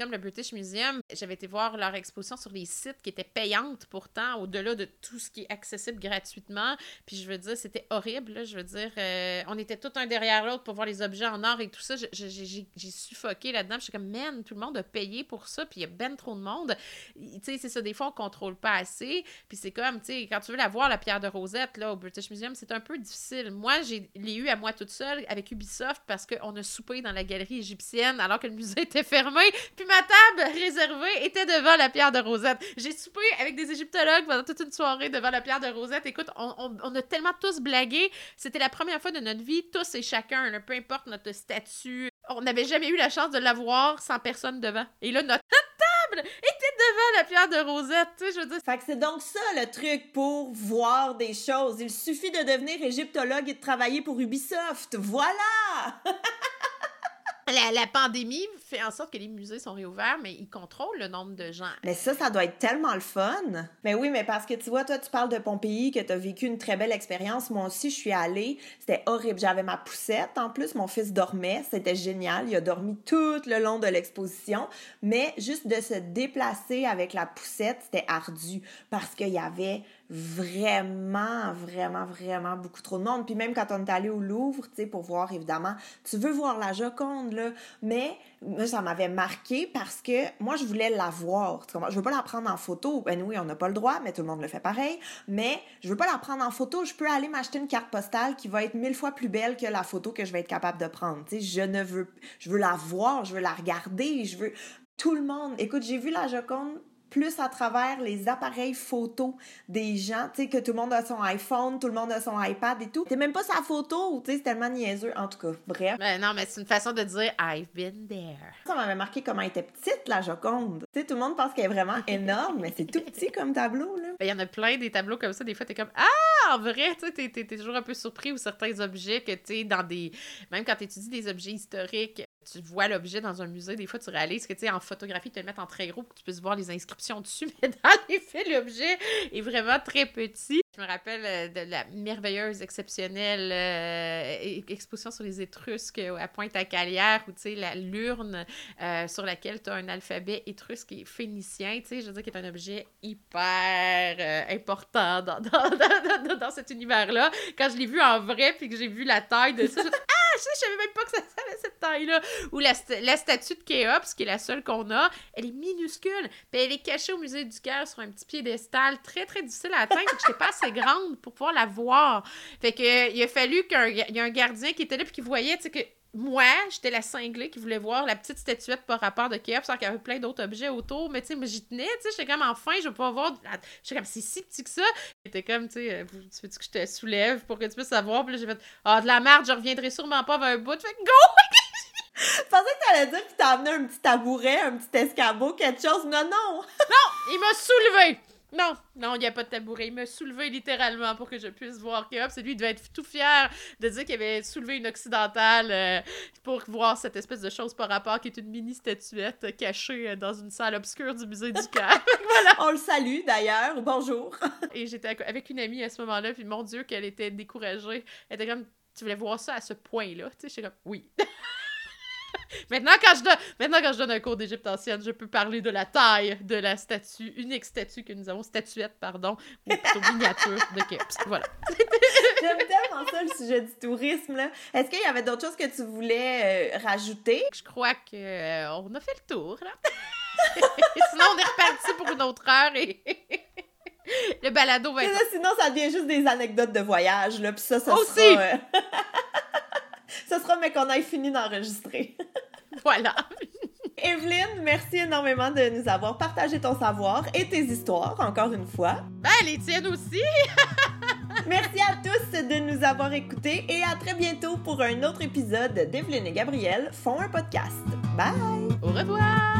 comme le British Museum, j'avais été voir leur exposition sur les sites qui étaient payantes pourtant, au-delà de tout ce qui est accessible gratuitement. Puis je veux dire, c'était horrible. Je veux dire, euh, on était tout un derrière l'autre pour voir les objets en or et tout ça. J'ai suffoqué là-dedans. Je suis comme, man, tout le monde a payé pour ça. Puis il y a ben trop de monde. Tu sais, c'est ça, des fois, on contrôle pas assez. Puis c'est comme, tu sais, quand tu veux la voir, la pierre de Rosette, là, au British Museum, c'est un peu difficile. Moi, j'ai l'ai eu à moi toute seule avec Ubisoft parce qu'on a soupé dans la galerie égyptienne alors que le musée était fermé. Puis ma table réservée était devant la pierre de Rosette. J'ai soupé avec des égyptologues pendant toute une soirée devant la pierre de Rosette. Écoute, on, a tellement tous blagué. C'était la première fois de notre vie, tous et chacun, peu importe notre statut. On n'avait jamais eu la chance de la voir sans personne devant. Et là, notre table était devant la pierre de Rosette, tu sais, je veux dire. Fait que c'est donc ça le truc pour voir des choses. Il suffit de devenir égyptologue et de travailler pour Ubisoft. Voilà! [LAUGHS] La, pandémie fait en sorte que les musées sont réouverts, mais ils contrôlent le nombre de gens. Mais ça, ça doit être tellement le fun. Mais oui, mais parce que tu vois, toi, tu parles de Pompéi, que tu as vécu une très belle expérience. Moi aussi, je suis allée. C'était horrible. J'avais ma poussette. En plus, mon fils dormait. C'était génial. Il a dormi tout le long de l'exposition. Mais juste de se déplacer avec la poussette, c'était ardu parce qu'il y avait vraiment, vraiment, vraiment beaucoup trop de monde. Puis même quand on est allé au Louvre, tu sais, pour voir, évidemment, tu veux voir la Joconde, là, mais moi, ça m'avait marqué parce que moi, je voulais la voir. Je veux pas la prendre en photo. Ben oui, on n'a pas le droit, mais tout le monde le fait pareil. Mais je veux pas la prendre en photo. Je peux aller m'acheter une carte postale qui va être mille fois plus belle que la photo que je vais être capable de prendre. Je ne veux, je veux la voir, je veux la regarder, je veux tout le monde. Écoute, j'ai vu la Joconde plus à travers les appareils photo des gens, tu sais, que tout le monde a son iPhone, tout le monde a son iPad et tout. T'es même pas sa photo, tu sais, c'est tellement niaiseux. En tout cas, bref. Ben non, mais c'est une façon de dire I've been there. Ça m'avait marqué comment elle était petite, la Joconde. Tu sais, tout le monde pense qu'elle est vraiment énorme, mais c'est tout petit comme tableau, là. Ben, il y en a plein des tableaux comme ça. Des fois, t'es comme Ah, en vrai, tu sais, t'es, toujours un peu surpris ou certains objets que, tu sais, dans des. Même quand tu étudies des objets historiques, tu vois l'objet dans un musée, des fois, tu réalises que, tu sais, en photographie, tu te le mettre en très gros pour que tu puisses voir les inscriptions dessus, [LAUGHS] mais dans les faits, l'objet est vraiment très petit. Me rappelle euh, de la merveilleuse, exceptionnelle euh, exposition sur les Étrusques à Pointe-à-Calière, où, tu sais, la l'urne euh, sur laquelle tu as un alphabet étrusque et phénicien, tu sais, je veux dire, qui est un objet hyper euh, important [LAUGHS] dans, dans, dans, dans, cet univers-là. Quand je l'ai vu en vrai, puis que j'ai vu la taille de ça, [LAUGHS] je ah, je savais même pas que ça avait cette taille-là. Ou la, la, statue de Khéops, qui est la seule qu'on a, elle est minuscule. Puis elle est cachée au musée du cœur sur un petit piédestal, très très difficile à atteindre. Je pas assez grande pour pouvoir la voir. Fait que il a fallu qu'il y ait un gardien qui était là puis qui voyait, tu sais, que moi, j'étais la cinglée qui voulait voir la petite statuette par rapport de Kiev, sans qu'il y avait plein d'autres objets autour. Mais tu sais, j'y tenais, tu sais, j'étais comme enfin, je vais pouvoir voir. J'étais comme, c'est si petit que ça. J'étais comme, tu sais, tu veux que je te soulève pour que tu puisses savoir. Puis là, j'ai fait, ah, oh, de la merde, je reviendrai sûrement pas vers un bout. Fait que go! Je pensais que t'allais dire qu'il t'a amené un petit tabouret, un petit escabeau, quelque chose. Non, non! non! Il m'a soulevé! Non, non, il n'y a pas de tabouret. Il m'a soulevé littéralement pour que je puisse voir Kéops. C'est lui, il devait être tout fier de dire qu'il avait soulevé une occidentale euh, pour voir cette espèce de chose par rapport qui est une mini statuette cachée dans une salle obscure du musée du cœur. [LAUGHS] voilà. On le salue d'ailleurs. Bonjour. [LAUGHS] Et j'étais avec une amie à ce moment-là, puis mon Dieu, qu'elle était découragée. Elle était comme, tu voulais voir ça à ce point-là? Tu sais, j'étais comme, oui. Maintenant quand, je donne, maintenant, quand je donne un cours d'Égypte ancienne, je peux parler de la taille de la statue, unique statue que nous avons, statuette, pardon, ou plutôt miniature de Kepps. Voilà. [LAUGHS] J'aime tellement ça, le sujet du tourisme. Là. Est-ce qu'il y avait d'autres choses que tu voulais euh, rajouter? Je crois qu'on euh, on a fait le tour, là. [LAUGHS] Sinon, on est reparti pour une autre heure et... [LAUGHS] le balado va être... sinon, ça devient juste des anecdotes de voyage, là, puis ça, ça Aussi! sera... Euh, ce sera, mais qu'on ait fini d'enregistrer. [LAUGHS] voilà. Evelyne, merci énormément de nous avoir partagé ton savoir et tes histoires, encore une fois. Ben, les tiennes aussi! [LAUGHS] merci à tous de nous avoir écoutés et à très bientôt pour un autre épisode d'Evelyne et Gabriel font un podcast. Bye! Au revoir!